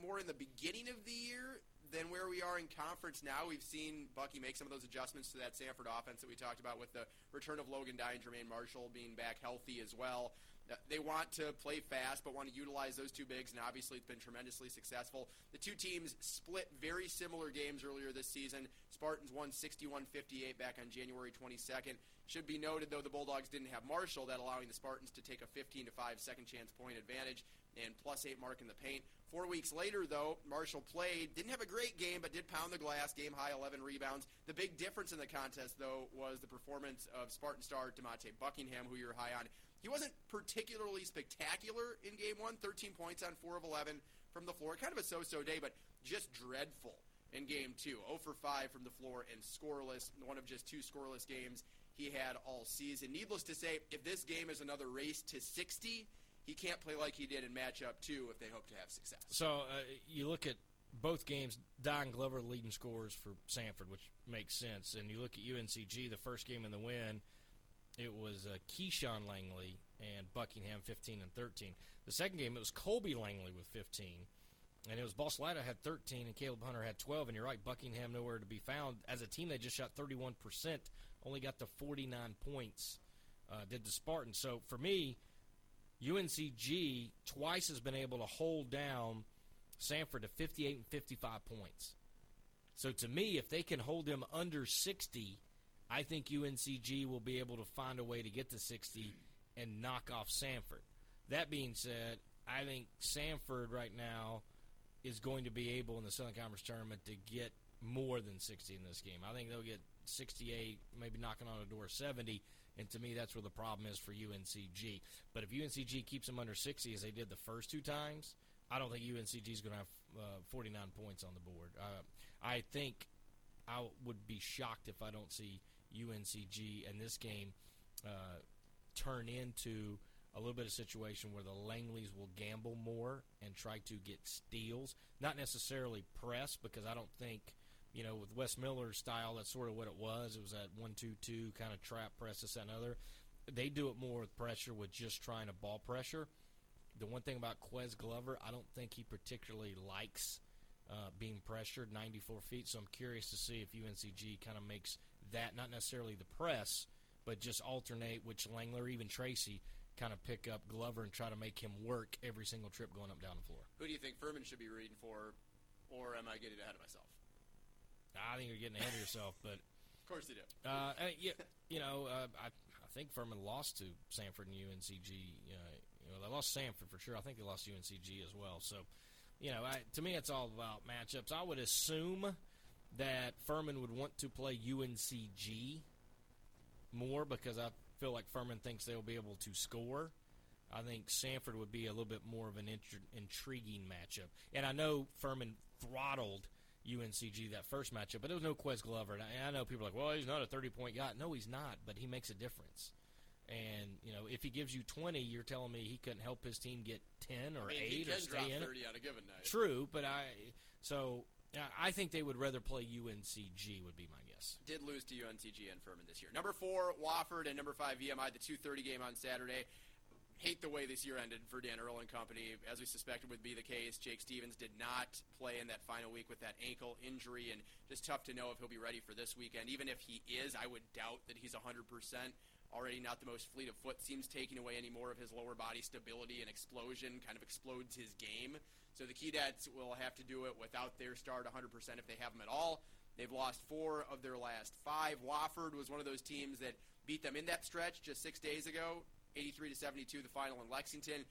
more in the beginning of the year than where we are in conference now. We've seen Bucky make some of those adjustments to that Samford offense that we talked about with the return of Logan Dye and Jermaine Marshall being back healthy as well. Uh, They want to play fast, but want to utilize those two bigs, and obviously it's been tremendously successful. The two teams split very similar games earlier this season. Spartans won 61-58 back on January 22nd. Should be noted, though, the Bulldogs didn't have Marshall, that allowing the Spartans to take a 15 to 5 second chance point advantage and plus eight mark in the paint. Four weeks later, though, Marshall played, didn't have a great game, but did pound the glass, game high 11 rebounds. The big difference in the contest, though, was the performance of Spartan star DeMonte Buckingham, who you're high on. He wasn't particularly spectacular in game one, 13 points on 4 of 11 from the floor. Kind of a so-so day, but just dreadful in game two. 0 for 5 from the floor and scoreless, one of just two scoreless games he had all season. Needless to say, if this game is another race to 60, he can't play like he did in matchup two if they hope to have success. So uh, you look at both games, Don Glover leading scores for Samford, which makes sense. And you look at UNCG, the first game in the win, it was uh, Keyshawn Langley and Buckingham 15 and 13. The second game, it was Colby Langley with 15. And it was Boslada had 13 and Caleb Hunter had 12. And you're right, Buckingham nowhere to be found. As a team, they just shot 31%, only got to 49 points, uh, did the Spartans. So for me, UNCG twice has been able to hold down Samford to 58 and 55 points. So to me, if they can hold them under 60, I think UNCG will be able to find a way to get to 60 and knock off Samford. That being said, I think Samford right now is going to be able in the Southern Conference tournament to get more than 60 in this game. I think they'll get 68, maybe knocking on a door of 70, and to me that's where the problem is for UNCG. But if UNCG keeps them under 60 as they did the first two times, I don't think UNCG is going to have uh, 49 points on the board. Uh, I think I would be shocked if I don't see UNCG in this game uh, turn into a little bit of situation where the Langleys will gamble more and try to get steals, not necessarily press, because I don't think, you know, with Wes Miller's style, that's sort of what it was. It was that one-two-two kind of trap press, this and other. They do it more with pressure, with just trying to ball pressure. The one thing about Ques Glover, I don't think he particularly likes uh, being pressured 94 feet. So I'm curious to see if UNCG kind of makes that not necessarily the press, but just alternate which Langler even Tracy kind of pick up Glover and try to make him work every single trip going up down the floor. Who do you think Furman should be reading for, or am I getting ahead of myself? I think you're getting ahead of yourself, [LAUGHS] but Of course they do. uh, I- you, know, uh, I, I think Furman lost to Samford and UNCG. Uh, you know, they lost Samford for sure. I think they lost UNCG as well. So, you know, I, to me, it's all about matchups. I would assume that Furman would want to play UNCG more because I feel like Furman thinks they'll be able to score. I think Samford would be a little bit more of an intri- intriguing matchup. And I know Furman throttled UNCG that first matchup, but there was no Ques Glover. And I, I know people are like, well, he's not a 30 point guy. No, he's not, but he makes a difference. And, you know, if he gives you 20, you're telling me he couldn't help his team get 10 or I mean, 8 he or stay in it. 30 on a given night. True, but I, so I think they would rather play UNCG, would be my guess. Did lose to UNCG and Furman this year. Number four, Wofford, and number five, VMI, the 2:30 game on Saturday. Hate the way this year ended for Dan Earl and company, as we suspected would be the case. Jake Stephens did not play in that final week with that ankle injury, and just tough to know if he'll be ready for this weekend. Even if he is, I would doubt that he's 100%. Already not the most fleet of foot, seems taking away any more of his lower body stability and explosion, kind of explodes his game. So the Keydets will have to do it without their start 100% if they have him at all. They've lost four of their last five. Wofford was one of those teams that beat them in that stretch just six days ago, 83 to 72, the final in Lexington.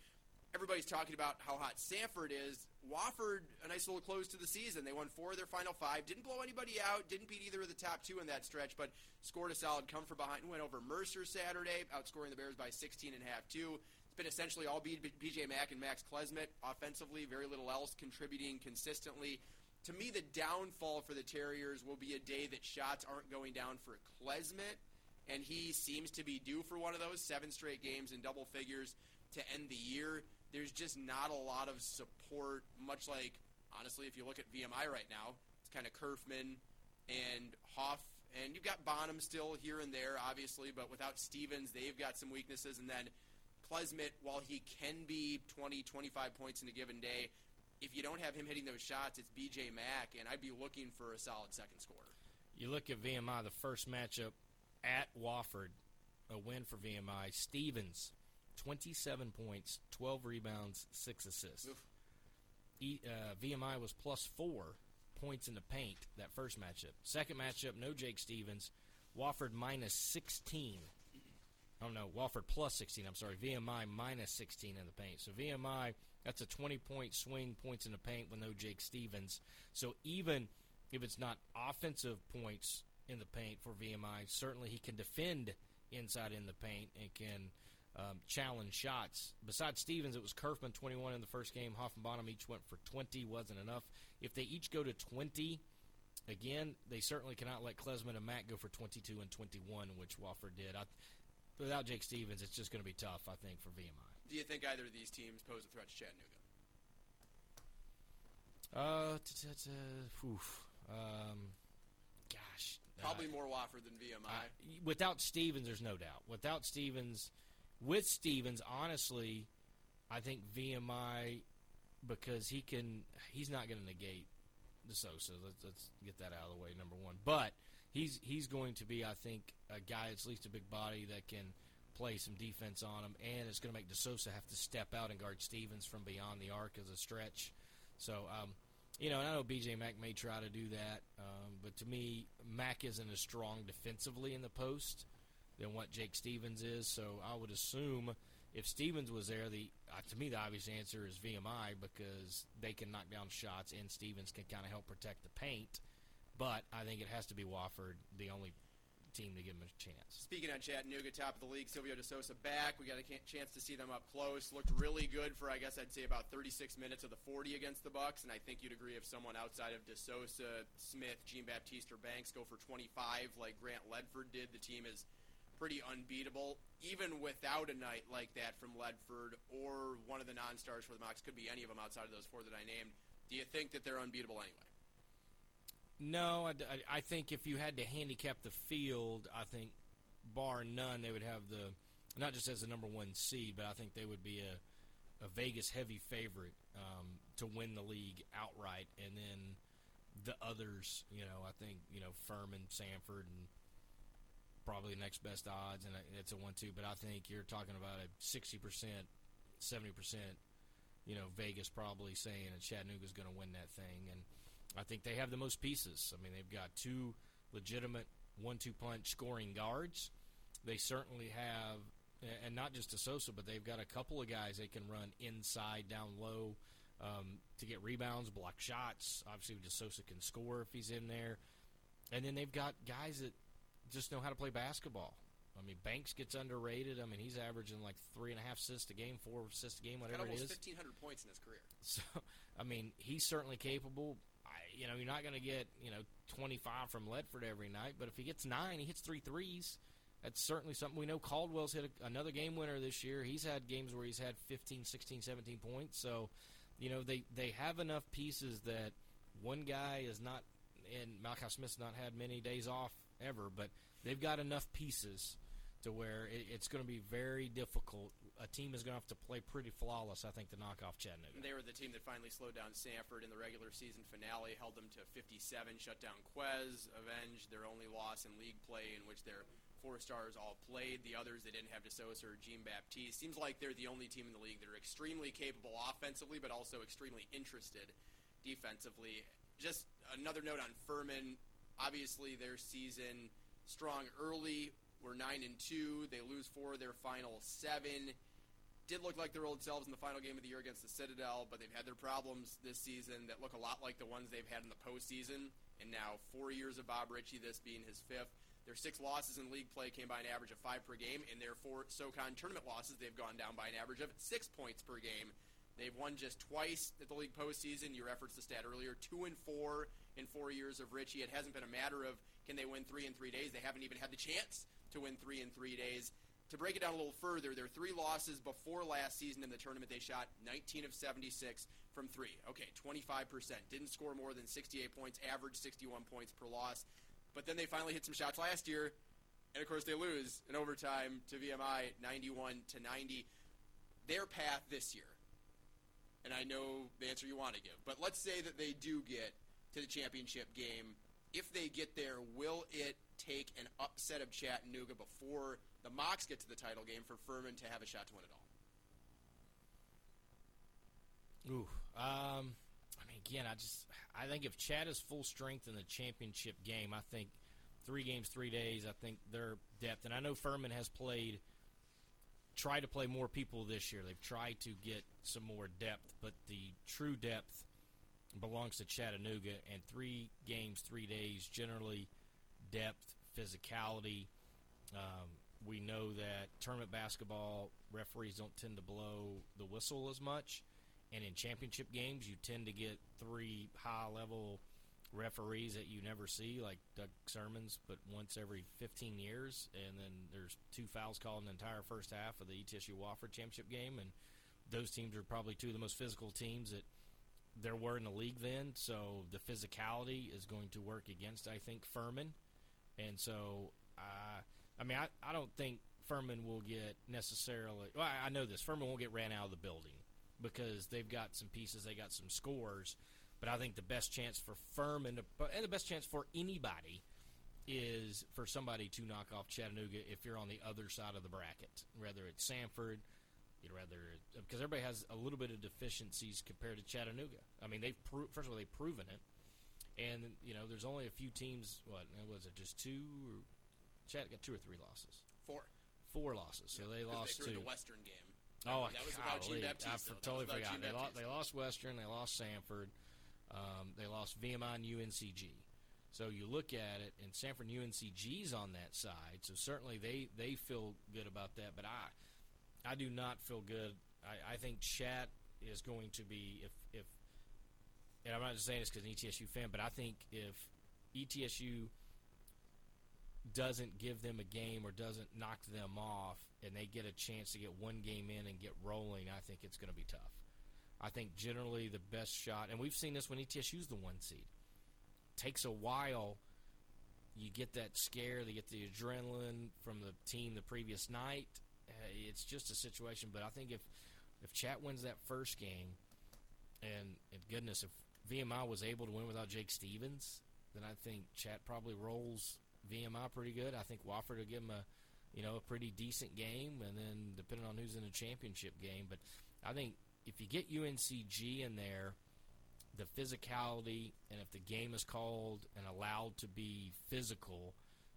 Everybody's talking about how hot Samford is. Wofford, a nice little close to the season. They won four of their final five. Didn't blow anybody out. Didn't beat either of the top two in that stretch, but scored a solid come from behind Went over Mercer Saturday, outscoring the Bears by 16 and a half two. It's been essentially all BJ Mack and Max Klesmit offensively. Very little else contributing consistently To me, the downfall for the Terriers will be a day that shots aren't going down for Klesmit, and he seems to be due for one of those seven straight games in double figures to end the year. There's just not a lot of support, much like, honestly, if you look at VMI right now, it's kind of Curfman and Huff, and you've got Bonham still here and there, obviously, but without Stephens, they've got some weaknesses, and then Klesmit, while he can be 20, 25 points in a given day, if you don't have him hitting those shots, it's BJ Mack, and I'd be looking for a solid second scorer. You look at VMI, the first matchup at Wofford, a win for VMI. Stephens, 27 points, 12 rebounds, 6 assists. E, uh, VMI was plus 4 points in the paint that first matchup. Second matchup, no Jake Stephens. Wofford minus 16. Oh, no, Wofford plus 16. I'm sorry. VMI minus 16 in the paint. So VMI, that's a 20 point swing, points in the paint with no Jake Stephens. So even if it's not offensive points in the paint for VMI, certainly he can defend inside in the paint and can um, challenge shots. Besides Stephens, it was Curfman 21 in the first game. Huff and Bonham each went for 20, wasn't enough. If they each go to 20, again, they certainly cannot let Klesmit and Mack go for 22 and 21, which Wofford did. I, without Jake Stephens, it's just going to be tough, I think, for VMI. Do you think either of these teams pose a threat to Chattanooga? Uh, t- t- t- oof. Um. Probably uh, more Wofford than VMI. I- without Stephens, there's no doubt. Without Stephens, with Stephens, honestly, I think VMI because he can. He's not going to negate De Sousa. Let's, let's get that out of the way. Number one, but he's he's going to be, I think, a guy that's at least a big body that can play some defense on him, and it's going to make DeSousa have to step out and guard Stephens from beyond the arc as a stretch. So, um, you know, and I know BJ Mack may try to do that, um, but to me, Mack isn't as strong defensively in the post than what Jake Stephens is. So I would assume if Stephens was there, the uh, to me the obvious answer is VMI because they can knock down shots and Stephens can kind of help protect the paint. But I think it has to be Wofford, the only team to give him a chance. Speaking on Chattanooga, top of the league, Silvio DeSousa back. We got a chance to see them up close. Looked really good for, I guess I'd say, about 36 minutes of the 40 against the Bucks. And I think you'd agree if someone outside of DeSousa, Smith, Jean Baptiste, or Banks go for 25 like Grant Ledford did, the team is pretty unbeatable. Even without a night like that from Ledford or one of the non-stars for the Mocs, could be any of them outside of those four that I named. Do you think that they're unbeatable anyway? No, I, I- think if you had to handicap the field, I think bar none, they would have the not just as the number one seed, but I think they would be a, a Vegas heavy favorite um, to win the league outright, and then the others, you know, I think you know Furman, Samford, and probably next best odds, and it's a one-two. But I think you're talking about a sixty percent, seventy percent, you know, Vegas probably saying that Chattanooga's going to win that thing, and I think they have the most pieces. I mean, they've got two legitimate one-two punch scoring guards. They certainly have, and not just a Sousa, but they've got a couple of guys they can run inside, down low, um, to get rebounds, block shots. Obviously, Sousa can score if he's in there, and then they've got guys that just know how to play basketball. I mean, Banks gets underrated. I mean, he's averaging like three and a half assists a game, four assists a game, whatever it almost is. 1,500 points in his career. [LAUGHS] So, I mean, he's certainly capable. You know, you're not going to get you know 25 from Ledford every night, but if he gets nine, he hits three threes. That's certainly something we know. Caldwell's hit a, another game winner this year. He's had games where he's had 15, 16, 17 points. So, you know, they they have enough pieces that one guy is not, and Malachi Smith's not had many days off ever, but they've got enough pieces to where it, it's going to be very difficult. A team is going to have to play pretty flawless, I think, to knock off Chattanooga. They were the team that finally slowed down Samford in the regular season finale, held them to 57, shut down Ques, avenged their only loss in league play in which their four stars all played. The others, they didn't have DeSousa or Jean Baptiste. Seems like they're the only team in the league that are extremely capable offensively, but also extremely interested defensively. Just another note on Furman. Obviously, their season strong early. We're nine and two. They lose four of their final seven did look like their old selves in the final game of the year against the Citadel, but they've had their problems this season that look a lot like the ones they've had in the postseason. And now four years of Bob Richey, this being his fifth. Their six losses in league play came by an average of five per game, and their four SoCon tournament losses, they've gone down by an average of six points per game. They've won just twice at the league postseason. You referenced the stat earlier, two and four in four years of Richey. It hasn't been a matter of can they win three in three days. They haven't even had the chance to win three in three days. To break it down a little further, their three losses before last season in the tournament, they shot 19 of 76 from three. Okay, 25%. Didn't score more than 68 points, averaged 61 points per loss. But then they finally hit some shots last year, and of course they lose in overtime to VMI 91 to 90. Their path this year, and I know the answer you want to give, but let's say that they do get to the championship game. If they get there, will it take an upset of Chattanooga before the Mocs get to the title game for Furman to have a shot to win it all? Ooh, um, I mean, again, I just I think if Chat is full strength in the championship game, I think three games, three days. I think their depth, and I know Furman has played, tried to play more people this year. They've tried to get some more depth, but the true depth belongs to Chattanooga. And three games, three days, generally depth, physicality. Um, we know that tournament basketball referees don't tend to blow the whistle as much, and in championship games, you tend to get three high level referees that you never see, like Doug Sirmons, but once every 15 years, and then there's two fouls called in the entire first half of the ETSU Wofford championship game, and those teams are probably two of the most physical teams that there were in the league then. So the physicality is going to work against, I think, Furman, and so uh, I mean, I, I don't think Furman will get necessarily. Well, I, know this. Furman won't get ran out of the building because they've got some pieces, they got some scores. But I think the best chance for Furman, to, and the best chance for anybody, is for somebody to knock off Chattanooga if you're on the other side of the bracket, whether it's Samford, you'd rather because everybody has a little bit of deficiencies compared to Chattanooga. I mean, they've pro- first of all they've proven it, and you know there's only a few teams. What was it? Just two? Chat got two or three losses. Four. Four losses. So they 'Cause lost they two. the Western game. Oh, that was Gene golly. Baptiste. I for- totally forgot. They lost, they lost Western. They lost Samford. Um, they lost VMI and UNCG. So you look at it, and Samford and UNCG's on that side. So certainly they, they feel good about that. But I I do not feel good. I, I think Chat is going to be if if and I'm not just saying this because an ETSU fan, but I think if ETSU doesn't give them a game or doesn't knock them off and they get a chance to get one game in and get rolling, I think it's going to be tough. I think generally the best shot, and we've seen this when ETSU's the one seed. Takes a while. You get that scare, they get the adrenaline from the team the previous night. Uh, it's just a situation, but I think if if Chat wins that first game, and, and goodness, if VMI was able to win without Jake Stephens, then I think Chat probably rolls VMI pretty good. I think Wofford will give him a, you know, a pretty decent game, and then depending on who's in the championship game. But I think if you get UNCG in there, the physicality, and if the game is called and allowed to be physical,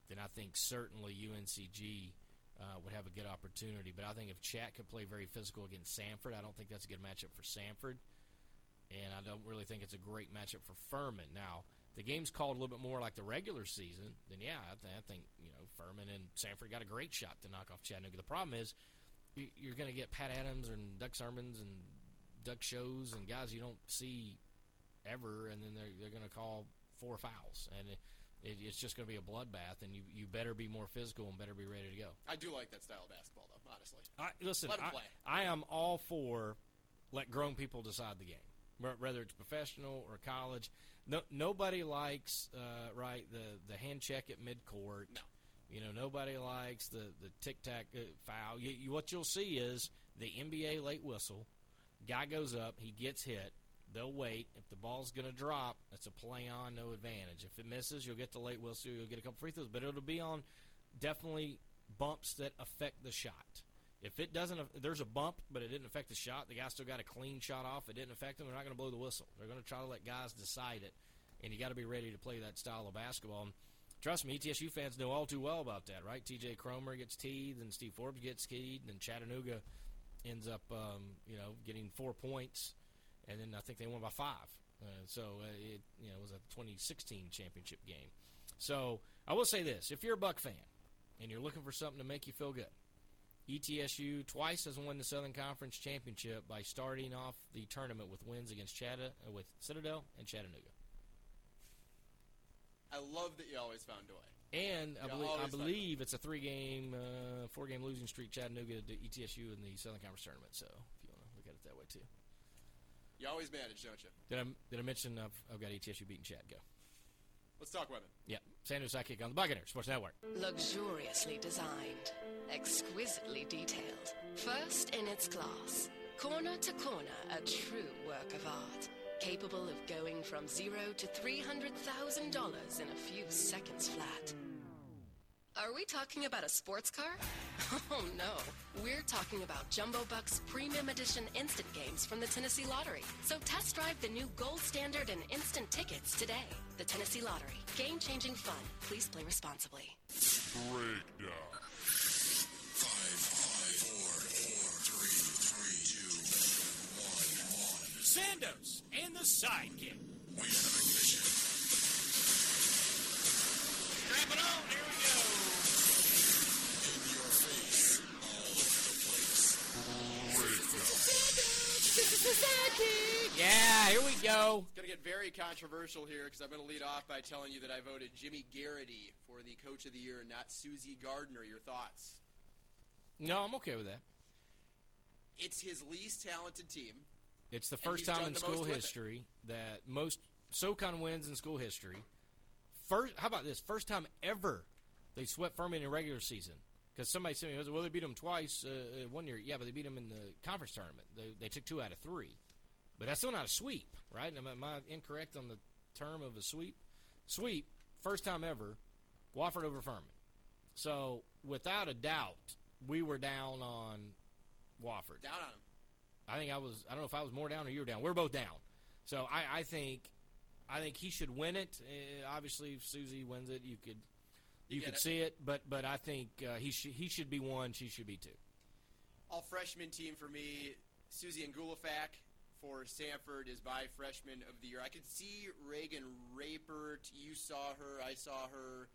then I think certainly UNCG uh, would have a good opportunity. But I think if Chat could play very physical against Samford, I don't think that's a good matchup for Samford. And I don't really think it's a great matchup for Furman. Now, the game's called a little bit more like the regular season, then yeah, I, th- I think you know Furman and Samford got a great shot to knock off Chattanooga. The problem is you- you're going to get Pat Adams and Doug Sirmons and Doug Shows and guys you don't see ever, and then they're they're going to call four fouls, and it, it, it's just going to be a bloodbath. And you you better be more physical and better be ready to go. I do like that style of basketball, though. Honestly, I, listen, I. I am all for let grown people decide the game, whether it's professional or college. No, nobody likes uh, right the the hand check at midcourt. No. you know nobody likes the the tic tac uh, foul. You, you, what you'll see is the NBA late whistle. Guy goes up, he gets hit. They'll wait. If the ball's going to drop, it's a play on, no advantage. If it misses, you'll get the late whistle. You'll get a couple free throws, but it'll be on definitely bumps that affect the shot. If it doesn't, there's a bump, but it didn't affect the shot. The guy still got a clean shot off. It didn't affect him. They're not going to blow the whistle. They're going to try to let guys decide it, and you got to be ready to play that style of basketball. And trust me, ETSU fans know all too well about that, right? T.J. Cromer gets teed, and Steve Forbes gets teed, and Chattanooga ends up, um, you know, getting four points, and then I think they won by five. Uh, so uh, it, you know, was a 2016 championship game. So I will say this: if you're a Buck fan and you're looking for something to make you feel good, ETSU twice has won the Southern Conference championship by starting off the tournament with wins against Chatta, uh, with Citadel and Chattanooga. I love that you always found a way. And I believe, I believe it's a three-game, uh, four-game losing streak. Chattanooga to ETSU in the Southern Conference tournament. So if you want to look at it that way too. You always manage, don't you? Did I did I mention I've, I've got ETSU beating Chat? Go. Let's talk women. Yeah, Sanders sidekick on the Buccaneers Sports Network. Luxuriously designed, exquisitely detailed, first in its class, corner to corner, a true work of art, capable of going from zero to $300,000 in a few seconds flat. Are we talking about a sports car? [LAUGHS] Oh no, we're talking about Jumbo Bucks Premium Edition instant games from the Tennessee Lottery. So test drive the new gold standard and instant tickets today. The Tennessee Lottery. Game changing fun. Please play responsibly. Breakdown. Five, five, four, four, three, three, two, one, one. Sandos and the sidekick. We have ignition. Strap it on. Here place. Breakdown. Yeah, here we go. It's going to get very controversial here because I'm going to lead off by telling you that I voted Jimmy Garrity for the Coach of the Year, not Susie Gardner. Your thoughts? No, I'm okay with that. It's his least talented team. It's the first time in school most with it. history that most SoCon wins in school history. First, how about this? First time ever they swept Furman in regular season. Because somebody said, well, they beat them twice uh, uh, one year. Yeah, but they beat them in the conference tournament. They, they took two out of three. But that's still not a sweep, right? Am, I- am I incorrect on the term of a sweep? Sweep, first time ever, Wofford over Furman. So, without a doubt, we were down on Wofford. Down on him. I think I was. I don't know if I was more down or you were down. We're both down. So I, I think, I think he should win it. Uh, obviously, if Susie wins it, you could, you, get could see it. But but I think uh, he should he should be one. She should be two. All freshman team for me. Susie Angulafak for Samford is by freshman of the year. I could see Reagan Rapert. You saw her. I saw her.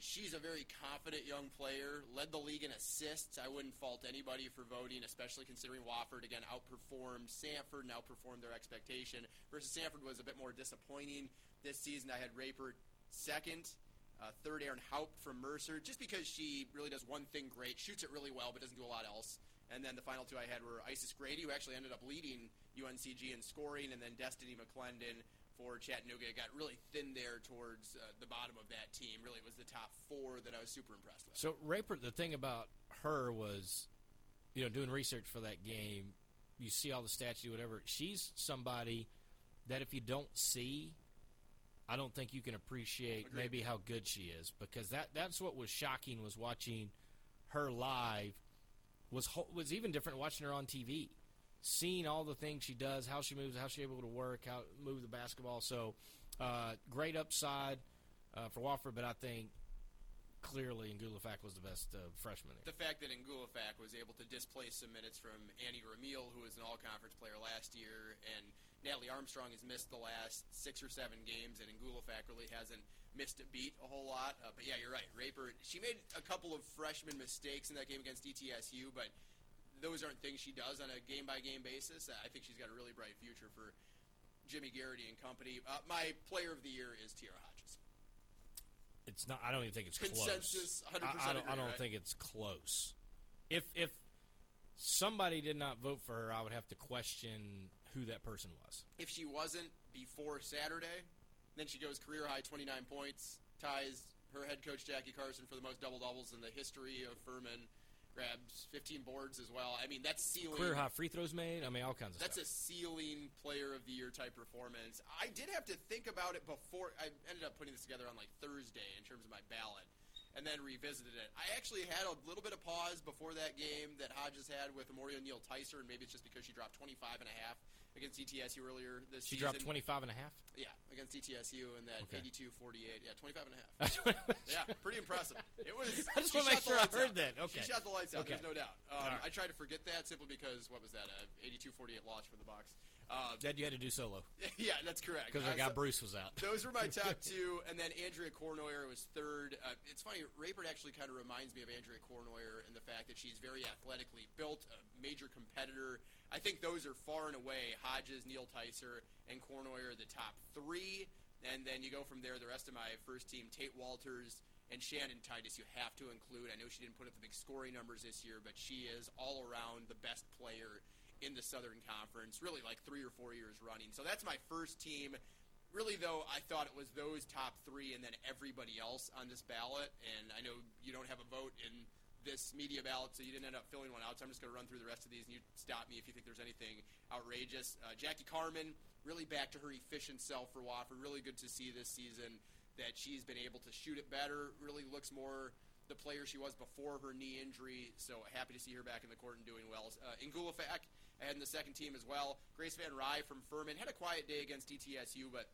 She's a very confident young player. Led the league in assists. I wouldn't fault anybody for voting, especially considering Wofford again outperformed Samford and outperformed their expectation. Versus Samford was a bit more disappointing this season. I had Rapert second. Uh, third, Aaron Haupt from Mercer, just because she really does one thing great, shoots it really well, but doesn't do a lot else. And then the final two I had were Isis Grady, who actually ended up leading UNCG in scoring, and then Destiny McClendon for Chattanooga. It got really thin there towards uh, the bottom of that team. Really, it was the top four that I was super impressed with. So Raper, the thing about her was, you know, doing research for that game, you see all the stats, you whatever. She's somebody that if you don't see, I don't think you can appreciate Agreed. maybe how good she is because that that's what was shocking was watching her live was was even different watching her on TV, seeing all the things she does, how she moves, how she's able to work, how move the basketball. So uh, great upside uh, for Wofford, but I think clearly Ngulefac was the best uh, freshman there. The fact that Ngulefac was able to displace some minutes from Annie Ramil, who was an all-conference player last year, and Natalie Armstrong has missed the last six or seven games, and Ngulefac really hasn't missed a beat a whole lot. Uh, but yeah, you're right. Raper, she made a couple of freshman mistakes in that game against ETSU, but those aren't things she does on a game-by-game basis. I think she's got a really bright future for Jimmy Garrity and company. Uh, my player of the year is Tiara Hodges. It's not. I don't even think it's Consensus, close. 100% I, I don't. I don't right? think it's close. If if somebody did not vote for her, I would have to question who that person was. if she wasn't before Saturday, then she goes career high 29 points, ties her head coach Jackie Carson for the most double doubles in the history of Furman, grabs 15 boards as well. I mean, that's ceiling. Career high free throws made. I mean, all kinds of That's a ceiling player of the year type performance. I did have to think about it before. I ended up putting this together on like Thursday in terms of my ballot, and then revisited it. I actually had a little bit of pause before that game that Hodges had with Amoria Neal Tysor, and maybe it's just because she dropped 25 and a half against ETSU earlier this year. she season. dropped 25 and a half. Yeah, against ETSU in that Okay. 82-48. Yeah, 25 and a half. yeah, pretty impressive. It was. [LAUGHS] I just she wanna make sure I heard out. that. Okay. She shot the lights out. Okay. There's no doubt. Um, right. I tried to forget that simply because what was that? A 82-48 loss for the Bucks. Uh, That you had to do solo [LAUGHS] yeah, that's correct. because our guy so- Bruce was out. [LAUGHS] Those were my top two, and then Andrea Cournoyer was third. Uh, it's funny, Rayford actually kind of reminds me of Andrea Cournoyer in the fact that she's very athletically built, a major competitor. I think those are far and away Hodges, Neal Tysor, and Cournoyer are the top three, and then you go from there. The rest of my first team: Tate Walters and Shannon Titus. You have to include. I know she didn't put up the big scoring numbers this year, but she is all around the best player in the Southern Conference, really like three or four years running. So that's my first team. Really, though, I thought it was those top three and then everybody else on this ballot. And I know you don't have a vote in this media ballot, so you didn't end up filling one out. So I'm just going to run through the rest of these, and you stop me if you think there's anything outrageous. Uh, Jackie Carman, really back to her efficient self for Wofford. Really good to see this season that she's been able to shoot it better. Really looks more the player she was before her knee injury. So happy to see her back in the court and doing well. Uh, Ingulafak in the second team as well. Grace Van Ree from Furman had a quiet day against ETSU, but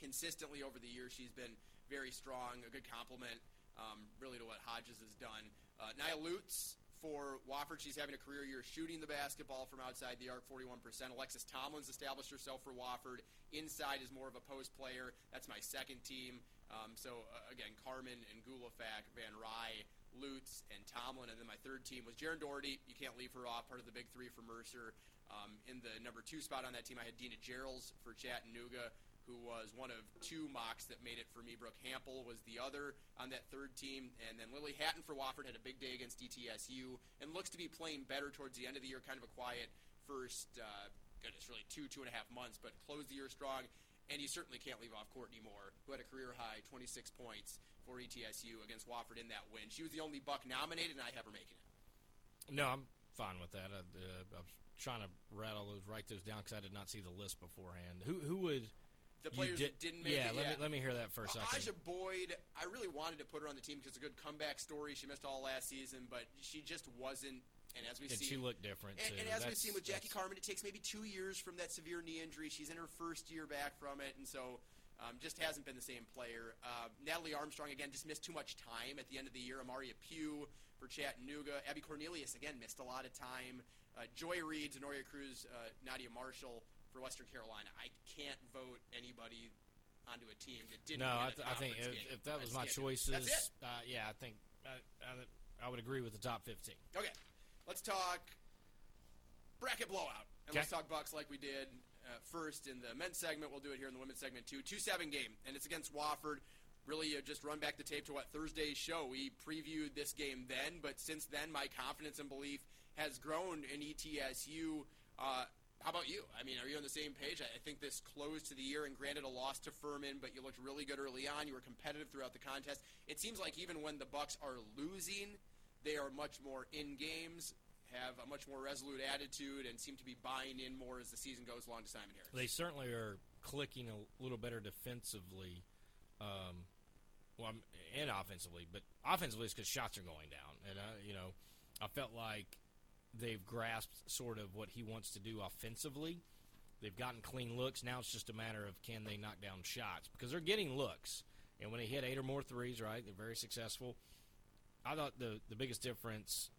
consistently over the years she's been very strong. A good compliment, um, really, to what Hodges has done. Uh, Nia Lutz for Wofford, she's having a career year shooting the basketball from outside the arc, 41%. Alexis Tomlin's established herself for Wofford. Inside is more of a post player. That's my second team. Um, so uh, again, Carman and Gulafak, Van Ree, Lutz, and Tomlin. And then my third team was Jaron Doherty. You can't leave her off, part of the big three for Mercer. Um, in the number two spot on that team, I had Dina Gerals for Chattanooga, who was one of two mocks that made it for me. Brooke Hampel was the other on that third team. And then Lily Hatton for Wofford had a big day against ETSU and looks to be playing better towards the end of the year. Kind of a quiet first, uh, goodness, really two, two and a half months, but closed the year strong. And you certainly can't leave off Courtney Moore, who had a career high 26 points for ETSU against Wofford in that win. She was the only Buck nominated, and I have her making it. No, I'm fine with that. I, uh, I was trying to rattle those, write those down because I did not see the list beforehand. Who who would The you players did- that didn't make yeah, it. let me let me hear that for a second. Aja Boyd, I really wanted to put her on the team because it's a good comeback story. She missed all last season, but she just wasn't. And as we see, she looked different And, and as we've seen with Jackie Carman, it takes maybe two years from that severe knee injury. She's in her first year back from it, and so um, just hasn't been the same player. Uh, Natalie Armstrong again just missed too much time at the end of the year. Amaria Pugh for Chattanooga. Abby Cornelius again missed a lot of time. Uh, Joy Reed, Zenoria Cruz, uh, Nadia Marshall for Western Carolina. I can't vote anybody onto a team that didn't. No, I, th- I think if, if that was my can't do it. choices, uh, yeah, I think I, I, I would agree with the top 15. Okay, let's talk bracket blowout. And let's talk Bucks like we did uh, first in the men's segment. We'll do it here in the women's segment too. 2 7 game, and it's against Wofford. Really, uh, just run back the tape to what Thursday's show. We previewed this game then, but since then, my confidence and belief has grown in ETSU. How about you? I mean, are you on the same page? I think this closed to the year, and granted, a loss to Furman, but you looked really good early on. You were competitive throughout the contest. It seems like even when the Bucks are losing, they are much more in games, have a much more resolute attitude, and seem to be buying in more as the season goes along to Simon Harris. They certainly are clicking a little better defensively, um, well, and offensively. But offensively, it's because shots are going down, and uh, you know, I felt like they've grasped sort of what he wants to do offensively. They've gotten clean looks. Now it's just a matter of can they knock down shots because they're getting looks, and when they hit eight or more threes, right, they're very successful. I thought the the biggest difference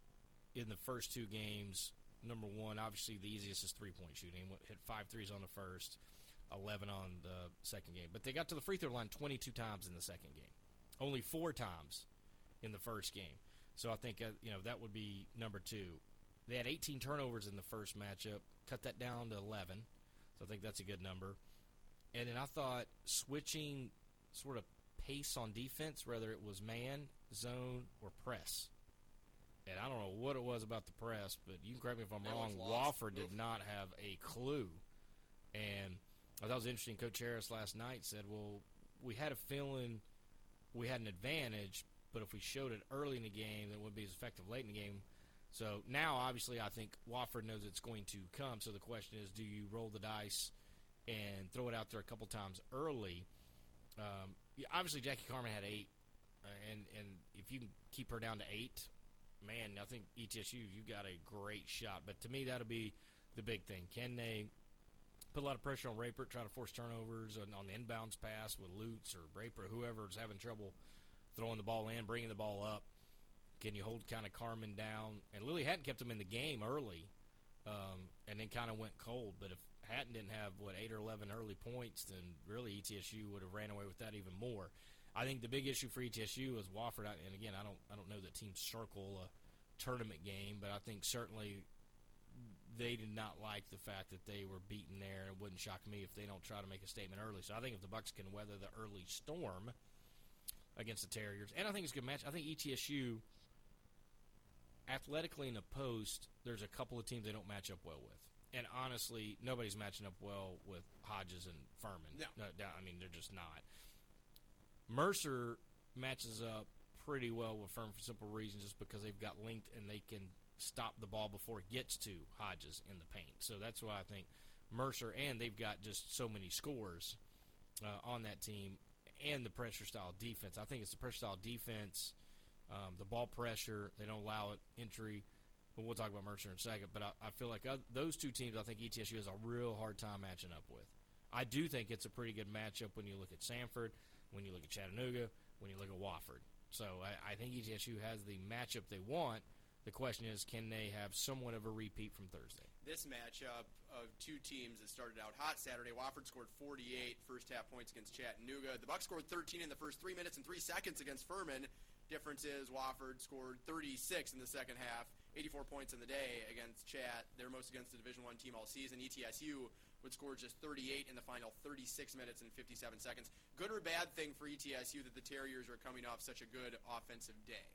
in the first two games, number one, obviously the easiest is three point shooting. Hit five threes on the first, eleven on the second game. But they got to the free throw line twenty two times in the second game, only four times in the first game. So I think uh, you know that would be number two. They had 18 turnovers in the first matchup, cut that down to 11. So I think that's a good number. And then I thought switching sort of pace on defense, whether it was man, zone, or press. And I don't know what it was about the press, but you can correct me if I'm That wrong. Wofford did not have a clue. And I thought it was interesting. Coach Harris last night said, well, we had a feeling we had an advantage, but if we showed it early in the game, it wouldn't be as effective late in the game. So now, obviously, I think Wofford knows it's going to come. So the question is, do you roll the dice and throw it out there a couple times early? Um, obviously, Jackie Carman had eight, uh, and and if you can keep her down to eight, man, I think ETSU you got a great shot. But to me, that'll be the big thing. Can they put a lot of pressure on Raper, try to force turnovers on, on the inbounds pass with Lutz or Raper, whoever's having trouble throwing the ball in, bringing the ball up? Can you hold kind of Carman down? And Lily Hatton kept them in the game early, um, and then kind of went cold. But if Hatton didn't have what eight or eleven early points, then really ETSU would have ran away with that even more. I think the big issue for ETSU is Wofford, and again, I don't I don't know that teams circle a tournament game, but I think certainly they did not like the fact that they were beaten there. It wouldn't shock me if they don't try to make a statement early. So I think if the Bucks can weather the early storm against the Terriers, and I think it's a good match. I think ETSU athletically in the post, there's a couple of teams they don't match up well with. And honestly, nobody's matching up well with Hodges and Furman. No. no, I mean they're just not. Mercer matches up pretty well with Furman for simple reasons, just because they've got length and they can stop the ball before it gets to Hodges in the paint. So that's why I think Mercer and they've got just so many scores uh, on that team and the pressure style defense. I think it's the pressure style defense, um, the ball pressure. They don't allow it entry. But we'll talk about Mercer in a second. But I, I feel like those two teams, I think ETSU has a real hard time matching up with. I do think it's a pretty good matchup when you look at Samford, when you look at Chattanooga, when you look at Wofford. So I, I think ETSU has the matchup they want. The question is, can they have somewhat of a repeat from Thursday? This matchup of two teams that started out hot Saturday. Wofford scored 48 first half points against Chattanooga. The Bucks scored 13 in the first three minutes and three seconds against Furman. Difference is Wofford scored 36 in the second half, 84 points in the day against Chat. They're most against the Division One team all season. ETSU would score just 38 in the final 36 minutes and 57 seconds. Good or bad thing for ETSU that the Terriers are coming off such a good offensive day?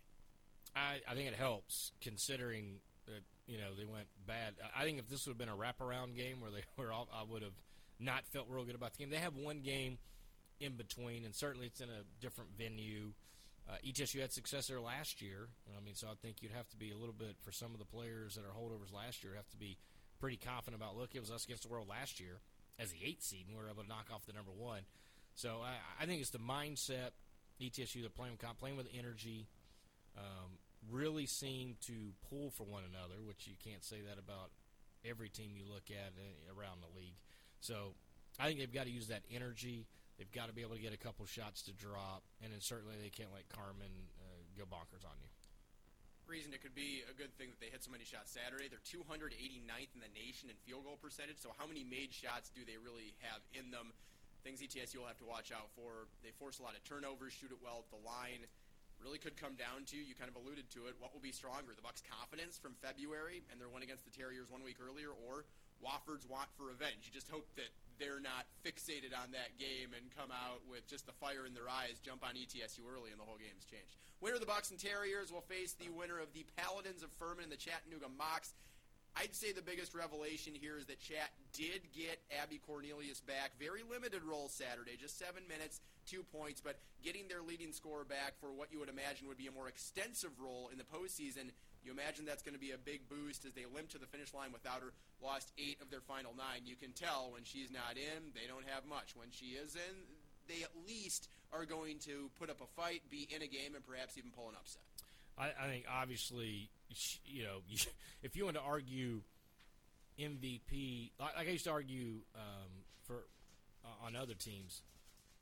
I, I think it helps considering that you know they went bad. I think if this would have been a wraparound game where they [LAUGHS] were all, I would have not felt real good about the game. They have one game in between, and certainly it's in a different venue. Uh, ETSU had success there last year. I mean, so I think you'd have to be a little bit for some of the players that are holdovers last year. Have to be pretty confident about. Look, it was us against the world last year as the eighth seed, and we were able to knock off the number one. So I, I think it's the mindset. ETSU they're playing playing with energy um, really seem to pull for one another, which you can't say that about every team you look at uh, around the league. So I think they've got to use that energy. They've got to be able to get a couple shots to drop, and then certainly they can't let Carman uh, go bonkers on you. Reason it could be a good thing that they hit so many shots Saturday. They're 289th in the nation in field goal percentage. So how many made shots do they really have in them? Things ETSU will have to watch out for. They force a lot of turnovers, shoot it well at the line really could come down to you kind of alluded to it what will be stronger the bucks confidence from february and their win against the terriers one week earlier or wofford's want for revenge you just hope that they're not fixated on that game and come out with just the fire in their eyes jump on etsu early and the whole game's changed winner of the bucks and terriers will face the winner of the paladins of furman and the chattanooga mocs I'd say the biggest revelation here is that Chat did get Abby Cornelius back. Very limited role Saturday, just seven minutes, two points, but getting their leading scorer back for what you would imagine would be a more extensive role in the postseason. You imagine that's going to be a big boost as they limp to the finish line without her. Lost eight of their final nine. You can tell when she's not in, they don't have much. When she is in, they at least are going to put up a fight, be in a game, and perhaps even pull an upset. I, I think obviously, you know, [LAUGHS] if you want to argue MVP, like I used to argue um, for uh, on other teams,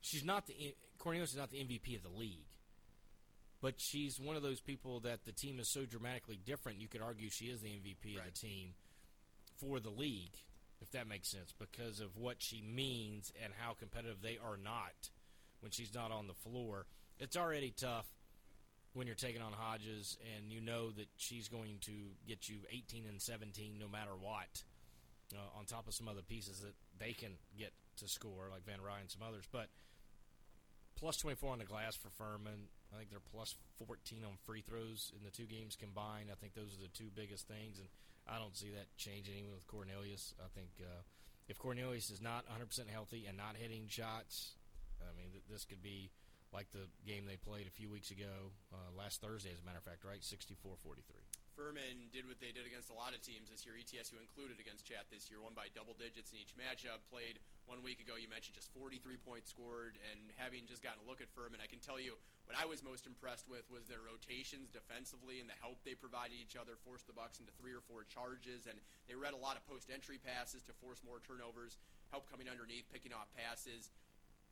she's not the Cornelius is not the MVP of the league, but she's one of those people that the team is so dramatically different. You could argue she is the MVP right. of the team for the league, if that makes sense, because of what she means and how competitive they are not when she's not on the floor. It's already tough when you're taking on Hodges and you know that she's going to get you 18 and 17 no matter what, uh, on top of some other pieces that they can get to score, like Van Ryan and some others. But plus 24 on the glass for Furman. I think they're plus 14 on free throws in the two games combined. I think those are the two biggest things, and I don't see that changing even with Cornelius. I think uh, if Cornelius is not 100% healthy and not hitting shots, I mean, th- this could be – like the game they played a few weeks ago, uh, last Thursday, as a matter of fact, right? 64 43. Furman did what they did against a lot of teams this year. ETSU included against Chat this year, won by double digits in each matchup. Played one week ago. You mentioned just 43 points scored, and having just gotten a look at Furman, I can tell you what I was most impressed with was their rotations defensively and the help they provided each other. Forced the Bucks into three or four charges, and they read a lot of post-entry passes to force more turnovers. Help coming underneath, picking off passes.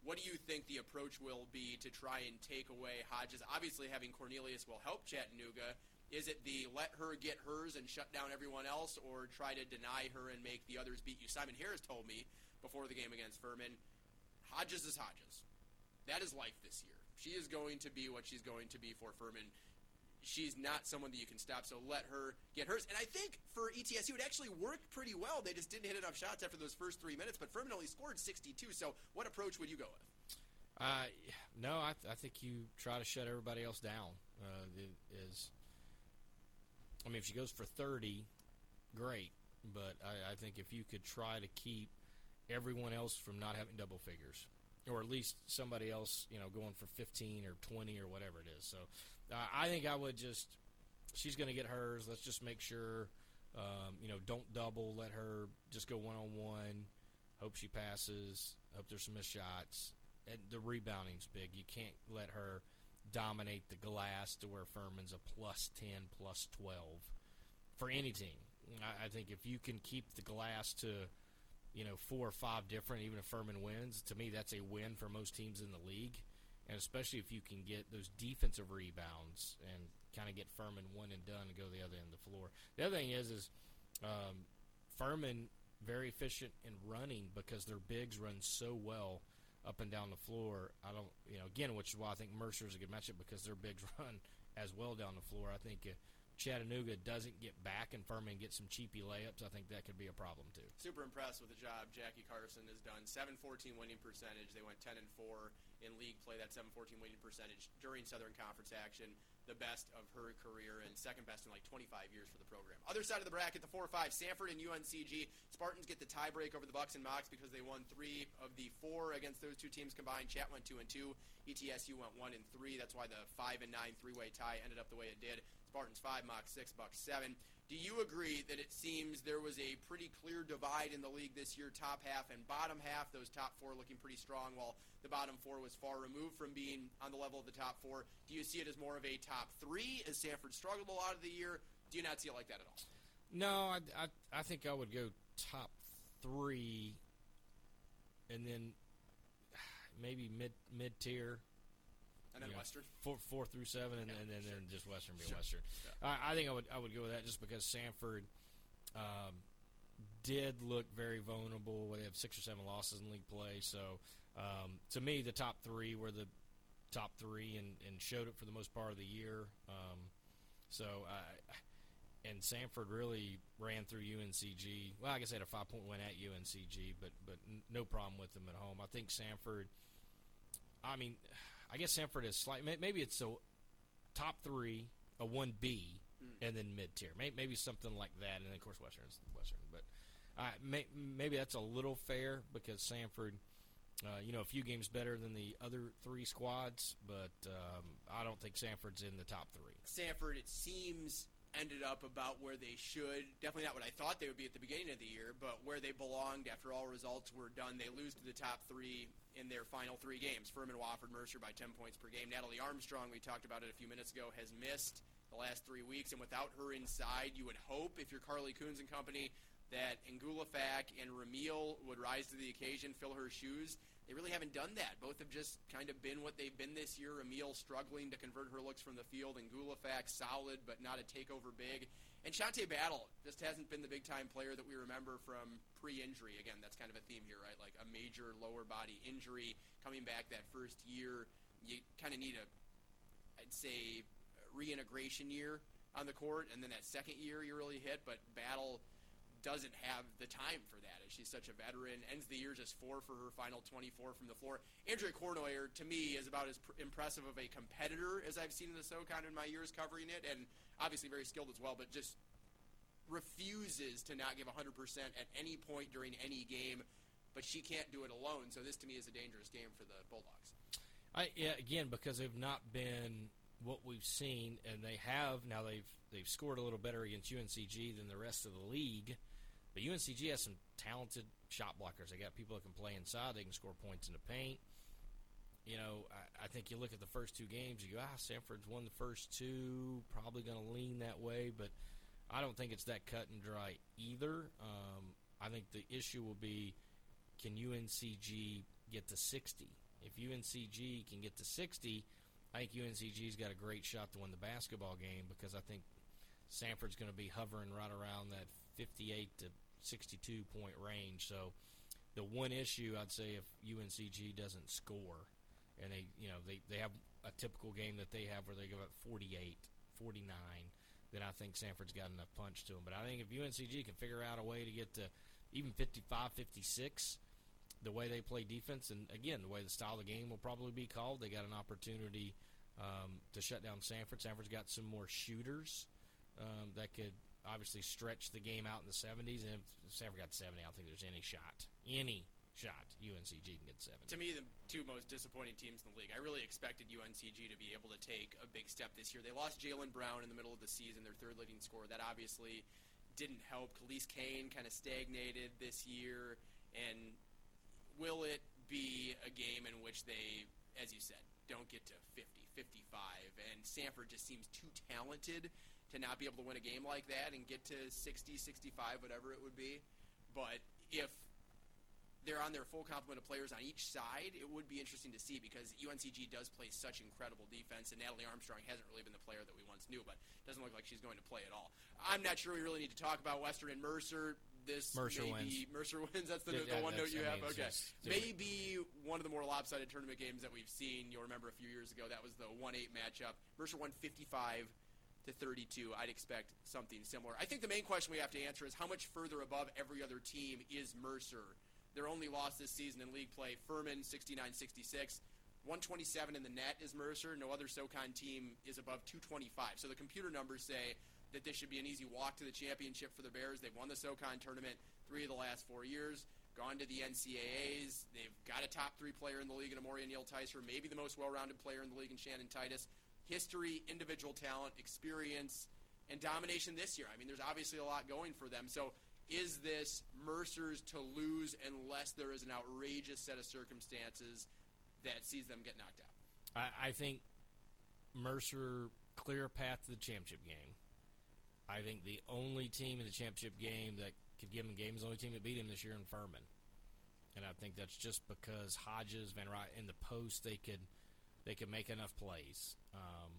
What do you think the approach will be to try and take away Hodges? Obviously, having Cornelius will help Chattanooga. Is it the let her get hers and shut down everyone else, or try to deny her and make the others beat you? Simon Harris told me before the game against Furman, Hodges is Hodges. That is life this year. She is going to be what she's going to be for Furman. She's not someone that you can stop, so let her get hers. And I think for ETSU, it actually worked pretty well. They just didn't hit enough shots after those first three minutes, but Furman only scored 62. So, what approach would you go with? Uh, no, I, th- I think you try to shut everybody else down. Uh, is, I mean, if she goes for thirty, great. But I, I think if you could try to keep everyone else from not having double figures, or at least somebody else, you know, going for fifteen or twenty or whatever it is. So, uh, I think I would just. She's going to get hers. Let's just make sure, um, you know, don't double. Let her just go one on one. Hope she passes. Hope there's some missed shots and the rebounding's big. You can't let her dominate the glass to where Furman's a plus 10, plus 12 for any team. I, I think if you can keep the glass to, you know, four or five different, even if Furman wins, to me that's a win for most teams in the league. And especially if you can get those defensive rebounds and kind of get Furman one and done and go the other end of the floor. The other thing is, is um, Furman very efficient in running because their bigs run so well up and down the floor. I don't, you know, again, which is why I think Mercer's a good matchup because their bigs [LAUGHS] run as well down the floor. I think uh, Chattanooga doesn't get back and Furman gets some cheapy layups. I think that could be a problem too. Super impressed with the job Jackie Carson has done. 7-14 winning percentage. They went 10 and 4 in league play. That 7-14 winning percentage during Southern Conference action, the best of her career and second best in like 25 years for the program. Other side of the bracket, the 4-5, Samford and UNCG. Spartans get the tiebreak over the Bucks and Mocs because they won three of the four against those two teams combined. Chat went two and two. ETSU went one and three. That's why the five and nine three-way tie ended up the way it did. Spartans five, Mocs six, Bucks seven. Do you agree that it seems there was a pretty clear divide in the league this year, top half and bottom half? Those top four looking pretty strong, while the bottom four was far removed from being on the level of the top four. Do you see it as more of a top three? As Samford struggled a lot of the year, do you not see it like that at all? No, I, I, I think I would go top three, and then [SIGHS] maybe mid mid tier. And then you know, Western. four, four through seven, and, Yeah, then, and sure. then just Western be Sure. Western. I, I think I would I would go with that just because Samford um, did look very vulnerable. They have six or seven losses in league play, so um, to me the top three were the top three and, and showed it for the most part of the year. Um, so I. And Samford really ran through UNCG. Well, I guess they had a five point win at UNCG, but but n- no problem with them at home. I think Samford. I mean, I guess Samford is slight. Maybe it's a top three, a one B, and then mid tier. Maybe, maybe something like that, and then of course Western's Western. But uh, may, maybe that's a little fair because Samford, uh, you know, a few games better than the other three squads, but um, I don't think Samford's in the top three. Samford, it seems, ended up about where they should. Definitely not what I thought they would be at the beginning of the year, but where they belonged after all results were done. They lose to the top three in their final three games Furman, Wofford, Mercer by 10 points per game. Natalie Armstrong, we talked about it a few minutes ago, has missed the last three weeks, and without her inside, you would hope, if you're Carley Kuhns and company, that Ngulefac and Ramil would rise to the occasion, fill her shoes. They really haven't done that. Both have just kind of been what they've been this year. Emil struggling to convert her looks from the field, and Ngulefac solid but not a takeover big. And Shante Battle just hasn't been the big time player that we remember from pre injury. Again, that's kind of a theme here, right? Like a major lower body injury coming back that first year. You kind of need a, I'd say, reintegration year on the court, and then that second year you really hit. But Battle doesn't have the time for that as she's such a veteran. Ends the year just four for her final 24 from the floor. Andrea Cournoyer, to me, is about as pr- impressive of a competitor as I've seen in the SoCon in my years covering it, and obviously very skilled as well, but just refuses to not give 100% at any point during any game. But she can't do it alone, so this to me is a dangerous game for the Bulldogs. I yeah, again because they've not been what we've seen, and they have now they've they've scored a little better against UNCG than the rest of the league. But UNCG has some talented shot blockers. They got people that can play inside. They can score points in the paint. You know, I, I think you look at the first two games. You go, ah, Samford's won the first two. Probably going to lean that way, but I don't think it's that cut and dry either. Um, I think the issue will be can UNCG get to 60? If UNCG can get to 60, I think UNCG's got a great shot to win the basketball game because I think Samford's going to be hovering right around that 58 to 62 point range. So the one issue I'd say if UNCG doesn't score, and they you know they they have a typical game that they have where they give up 48, 49, then I think Samford's got enough punch to them. But I think if UNCG can figure out a way to get to even 55, 56, the way they play defense, and again the way the style of the game will probably be called, they got an opportunity um, to shut down Samford. Samford's got some more shooters um, that could obviously stretch the game out in the 70s. And if Samford got 70, I don't think there's any shot, any shot UNCG can get 70. To me, the two most disappointing teams in the league. I really expected UNCG to be able to take a big step this year. They lost Jalen Brown in the middle of the season, their third leading scorer. That obviously didn't help. Khalees Kane kind of stagnated this year. And will it be a game in which they, as you said, don't get to 50, 55? And Samford just seems too talented to not be able to win a game like that and get to 60, 65, whatever it would be. But if they're on their full complement of players on each side, it would be interesting to see because UNCG does play such incredible defense, and Natalie Armstrong hasn't really been the player that we once knew, but doesn't look like she's going to play at all. I'm not sure we really need to talk about Western and Mercer. This Mercer may wins. be Mercer wins. That's the, Yeah, the yeah, one note you I have. mean, Okay, maybe one of the more lopsided tournament games that we've seen. You'll remember a few years ago that was the one eight matchup. Mercer won 55 to 32. I'd expect something similar. I think the main question we have to answer is how much further above every other team is Mercer? Their only loss this season in league play, Furman 69-66. 127 in the net is Mercer. No other SoCon team is above 225. So the computer numbers say that this should be an easy walk to the championship for the Bears. They've won the SoCon tournament three of the last four years, gone to the NCAAs. They've got a top three player in the league in Amoria Neal Tysor, maybe the most well-rounded player in the league in Shannon Titus. History, individual talent, experience, and domination this year. I mean, there's obviously a lot going for them. So is this Mercer's to lose unless there is an outrageous set of circumstances that sees them get knocked out? I, I think Mercer clear path to the championship game. I think the only team in the championship game that could give him a game is the only team that beat him this year in Furman. And I think that's just because Hodges, Van Ryn, in the post, they could they could make enough plays. Um,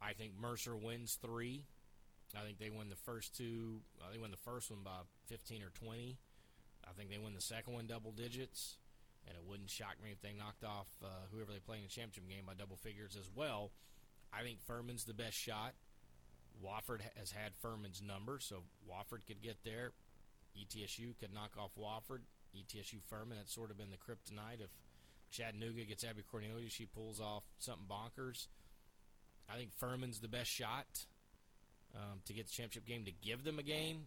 I think Mercer wins three. I think they win the first two. Uh, they win the first one by 15 or 20. I think they win the second one double digits. And it wouldn't shock me if they knocked off uh, whoever they play in the championship game by double figures as well. I think Furman's the best shot. Wofford has had Furman's number, so Wofford could get there. ETSU could knock off Wofford. ETSU Furman, that's sort of been the kryptonite. If Chattanooga gets Abby Cornelius, she pulls off something bonkers. I think Furman's the best shot um, to get the championship game to give them a game.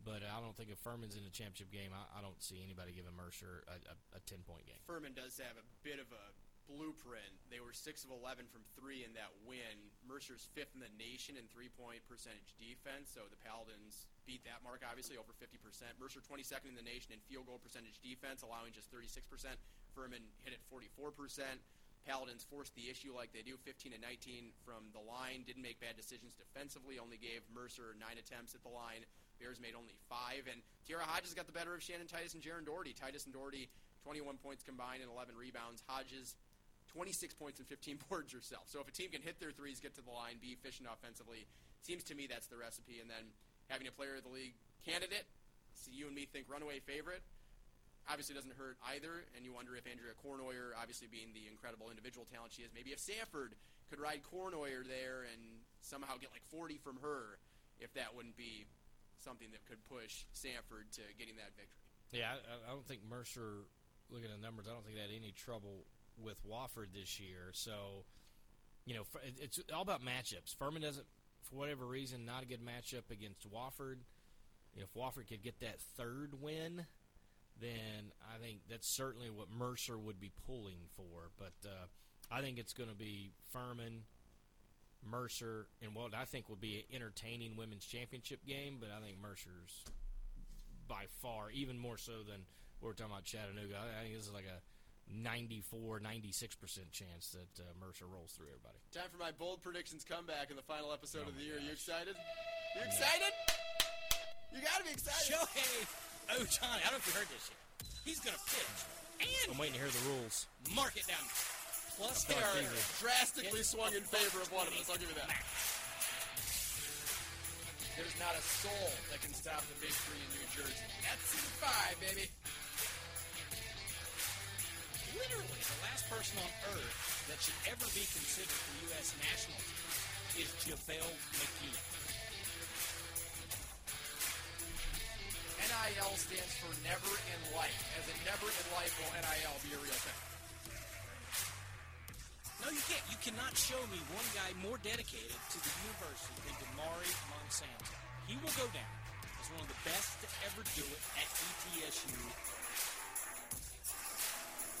But I don't think if Furman's in the championship game, I, I don't see anybody giving Mercer a, a, a ten point game. Furman does have a bit of a blueprint. They were six of eleven from three in that win. Mercer's fifth in the nation in three point percentage defense. So the Paladins beat that mark obviously over fifty percent. Mercer twenty second in the nation in field goal percentage defense, allowing just thirty six percent. Furman hit at forty four percent. Paladins forced the issue like they do, 15 and 19 from the line. Didn't make bad decisions defensively. Only gave Mercer nine attempts at the line. Bears made only five. And Tierra Hodges got the better of Shannon Titus and Jaron Doherty. Titus and Doherty, 21 points combined and 11 rebounds. Hodges, 26 points and 15 [LAUGHS] boards herself. So if a team can hit their threes, get to the line, be efficient offensively, seems to me that's the recipe. And then having a player of the league candidate, so you and me think runaway favorite, obviously doesn't hurt either. And you wonder if Andrea Cournoyer, obviously being the incredible individual talent she is, maybe if Samford could ride Cournoyer there and somehow get like 40 from her, if that wouldn't be something that could push Samford to getting that victory. Yeah, I, I don't think Mercer. Looking at the numbers, I don't think they had any trouble with Wofford this year. So, you know, it's all about matchups. Furman doesn't, for whatever reason, not a good matchup against Wofford. You know, if Wofford could get that third win, then I think that's certainly what Mercer would be pulling for. But uh, I think it's going to be Furman, Mercer, and what I think will be an entertaining women's championship game. But I think Mercer's by far, even more so than what we're talking about Chattanooga. I think this is like a 94, 96% chance that uh, Mercer rolls through everybody. Time for my bold predictions comeback in the final episode Oh of the year. You gosh. excited? You excited? You gotta be excited. Shohei Oh, Otani. I don't know if you heard this yet. He's going to pitch and I'm waiting to hear the rules. mark it down. Plus They are easy. drastically swung in favor of one of us. I'll give you that. There's not a soul that can stop the Big Three in New Jersey. That's in five, baby. Literally, the last person on earth that should ever be considered for U.S. national team is JaVale McGee. NIL stands for never in life. As in never in life will NIL be a real thing. No, you can't. You cannot show me one guy more dedicated to the university than Damari Monsanto. He will go down as one of the best to ever do it at ETSU.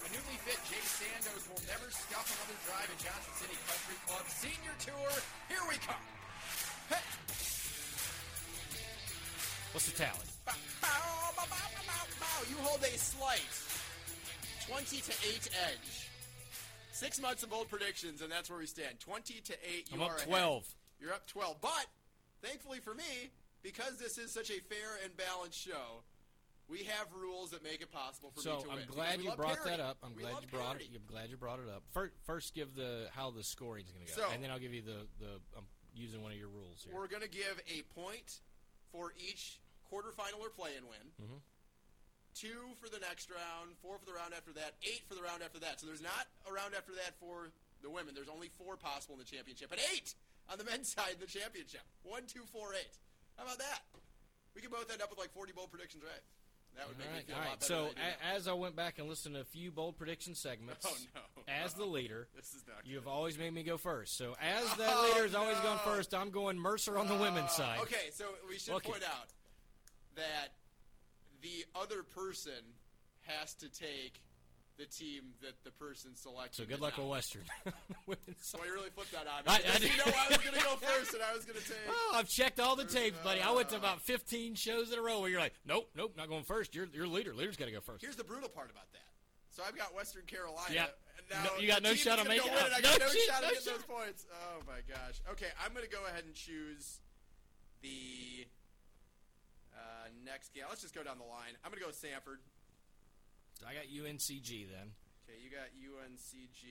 A newly fit Jay Sandos will never scuff another drive at Johnson City Country Club Senior Tour. Here we come. Hey. What's the tally? Bow, bow, bow. You hold a slight 20 to 8 edge. Six months of bold predictions, and that's where we stand. 20 to 8. You I'm are up ahead. 12. You're up 12. But, thankfully for me, because this is such a fair and balanced show, we have rules that make it possible for So me to I'm win. glad you brought parity. that up. I'm We glad you brought parity. it. I'm glad you brought it up. First, first give the how the scoring is going to go, So- and then I'll give you the the. I'm using one of your rules here. We're going to give a point for each quarterfinal or play-in win. Mhm. Two for the next round, four for the round after that, eight for the round after that. So there's not a round after that for the women. There's only four possible in the championship, and eight on the [LAUGHS] men's side in the championship. One, two, four, eight. How about that? We could both end up with like 40 bold predictions, right? That would All make right, me feel all a right. So I as I went back and listened to a few bold prediction segments, Oh, no. as the leader, [LAUGHS] This is not you good. have always made me go first. So as that Oh, leader has always gone first, I'm going Mercer on the women's Uh, side. Okay, so we should Okay. point out that the other person has to take the team that the person selected. So good luck not. with Western [LAUGHS] [LAUGHS] So you really flipped that on me. I- I you know I was going to go [LAUGHS] first, and I was going to take. Oh, I've checked all the tapes, buddy. I went to about uh. 15 shows in a row where you're like, nope, nope, not going first. You're you're leader. Leader's got to go first. Here's the brutal part about that. So I've got Western Carolina. Yeah. No- you got no shot of making win it. I got No no, shot no of getting shot. those points. Oh my gosh. Okay, I'm going to go ahead and choose the uh, next game. Let's just go down the line. I'm going to go with Samford. I got UNCG then. Okay, you got UNCG.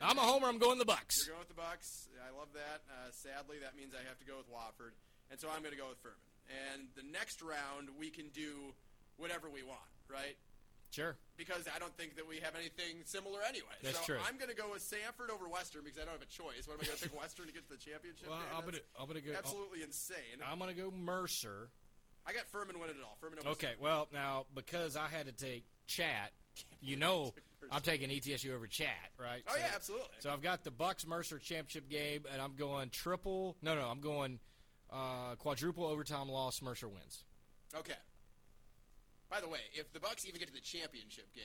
I'm a homer. I'm going the Bucks. You're going with the Bucks. I love that. Uh, sadly, that means I have to go with Wofford, and so I'm going to go with Furman. And the next round, we can do whatever we want, right? Sure. Because I don't think that we have anything similar anyway. That's so true. I'm going to go with Samford over Western because I don't have a choice. What am I going to pick [LAUGHS] Western to get to the championship? Well. I'm I'm gonna go. absolutely insane. I'm gonna go Mercer. I got Furman winning it all. Furman over Okay. Well, now because I had to take chat, you know, I'm taking ETSU over chat, right? Oh So- yeah, absolutely. So I've got the Bucks Mercer championship game, and I'm going triple. No, no, I'm going uh, quadruple overtime loss. Mercer wins. Okay. By the way, if the Bucks even get to the championship game,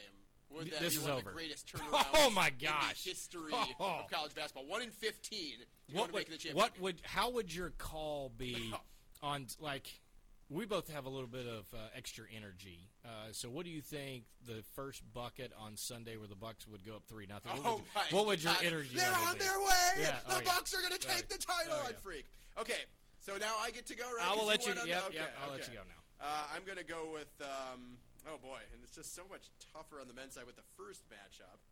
would that this be one of the greatest [LAUGHS] turnarounds Oh, my in gosh. the history Oh. of college basketball? One in fifteen. What to would make the championship what game. would how would your call be [LAUGHS] on like? We both have a little bit of uh, extra energy. Uh, so, what do you think the first bucket on Sunday, where the Bucks would go up three nothing? What, Oh would, my what would your God. energy? They're on be? their way. Yeah, The oh, yeah. Bucks are going to Oh, take yeah. the title. Oh, I'd yeah. freak. Okay, so now I get to go. Right? I will let you. on Yep, the, yep. I'll let you go now. Uh, I'm going to go with. Um, oh boy, and it's just so much tougher on the men's side with the first matchup.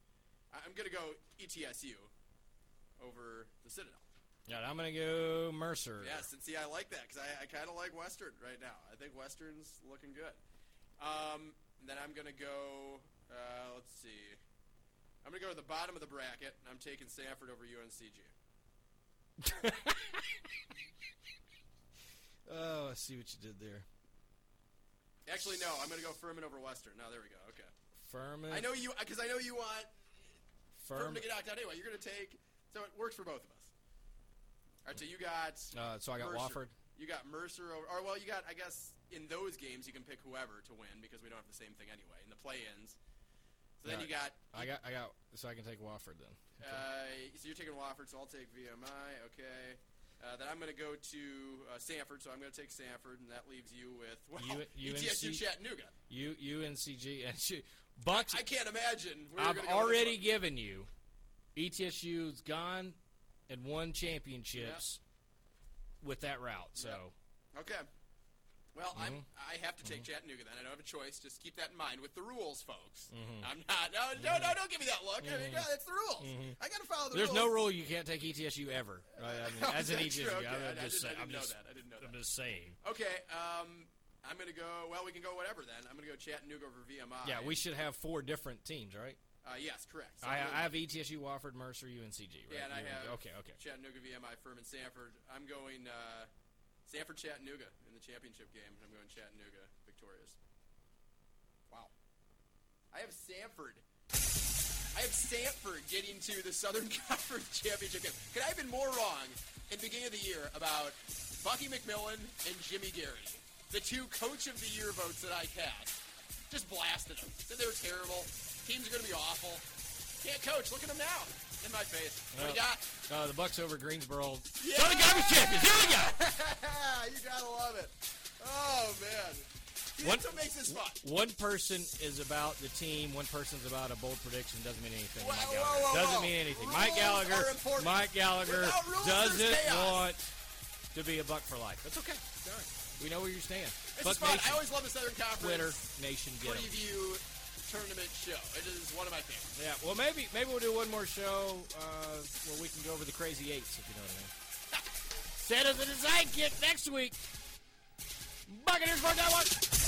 I'm going to go ETSU over the Citadel. Yeah, I'm gonna go Mercer. Yes, and see, I like that because I, I kind of like Western right now. I think Western's looking good. Um, then I'm gonna go. Uh, let's see. I'm gonna go to the bottom of the bracket. and I'm taking Samford over UNCG. [LAUGHS] Oh, I see what you did there. Actually, no. I'm gonna go Furman over Western. Now there we go. Okay. Furman. I know you because I know you want Furman Furman. to get knocked out anyway. You're gonna take. So it works for both of us. All right. So you got. Uh, so I got Mercer. Wofford. You got Mercer over, or well, you got. I guess in those games you can pick whoever to win because we don't have the same thing anyway in the play-ins. So then Yeah, you got. I got. I got. So I can take Wofford then. Uh, so you're taking Wofford, so I'll take VMI. Okay. Uh, then I'm going to go to uh, Samford, so I'm going to take Samford, and that leaves you with well, [LAUGHS] U- ETSU Chattanooga. U UNCG and Bucks. I can't imagine. I've already given you. E ETSU's gone and won championships with that route. So one. Okay. Well, I'm, Mm-hmm. I have to take Chattanooga then. I don't have a choice. Just keep that in mind with the rules, folks. Mm-hmm. I'm not. No, no, no, don't give me that look. I mean, God, it's the rules. I got to follow the There's rules. no rule you can't take ETSU ever. [LAUGHS] Right? I mean, as an ETSU. Okay, I'm I just saying. didn't- I didn't know just, that. I didn't know I'm that. just saying. Okay, um, I'm gonna go. Well, we can go whatever then. I'm gonna go Chattanooga over VMI. Yeah, we should have four different teams, right? Uh, yes, correct. So I, I have ETSU, Wofford, Mercer, UNCG. Right? Yeah, and I have Okay, okay. Chattanooga, VMI, Furman, Samford. I'm going uh, Samford, Chattanooga in the championship game, and I'm going Chattanooga victorious. Wow. I have Samford. I have Samford getting to the Southern [LAUGHS] Conference championship game. Could I have been more wrong in the beginning of the year about Bucky McMillan and Jimmy Garrity, the two Coach of the Year votes that I cast? Just blasted them. Said they were terrible. Teams are going to be awful. Can't coach. Look at them now. In my face. What do you got? Uh, the Bucks over Greensboro. Yeah! Southern Conference champions. Here we go. [LAUGHS] you gotta love it. Oh man. One- That's what makes this fun. One person is about the team. One person's about a bold prediction. Doesn't mean anything. Whoa, Mike whoa, Gallagher. whoa, doesn't mean anything. Rules Mike Gallagher. Mike Gallagher rules, doesn't want to be a buck for life. That's okay. It's. We know where you stand. This Buck is fun. Nation, I always love the Southern Twitter Conference Nation, get preview tournament show. It is one of my favorites. Yeah. Well, maybe maybe we'll do one more show uh, where we can go over the crazy eights, if you know what I mean. [LAUGHS] Set as a design kit next week. Buccaneers for that one.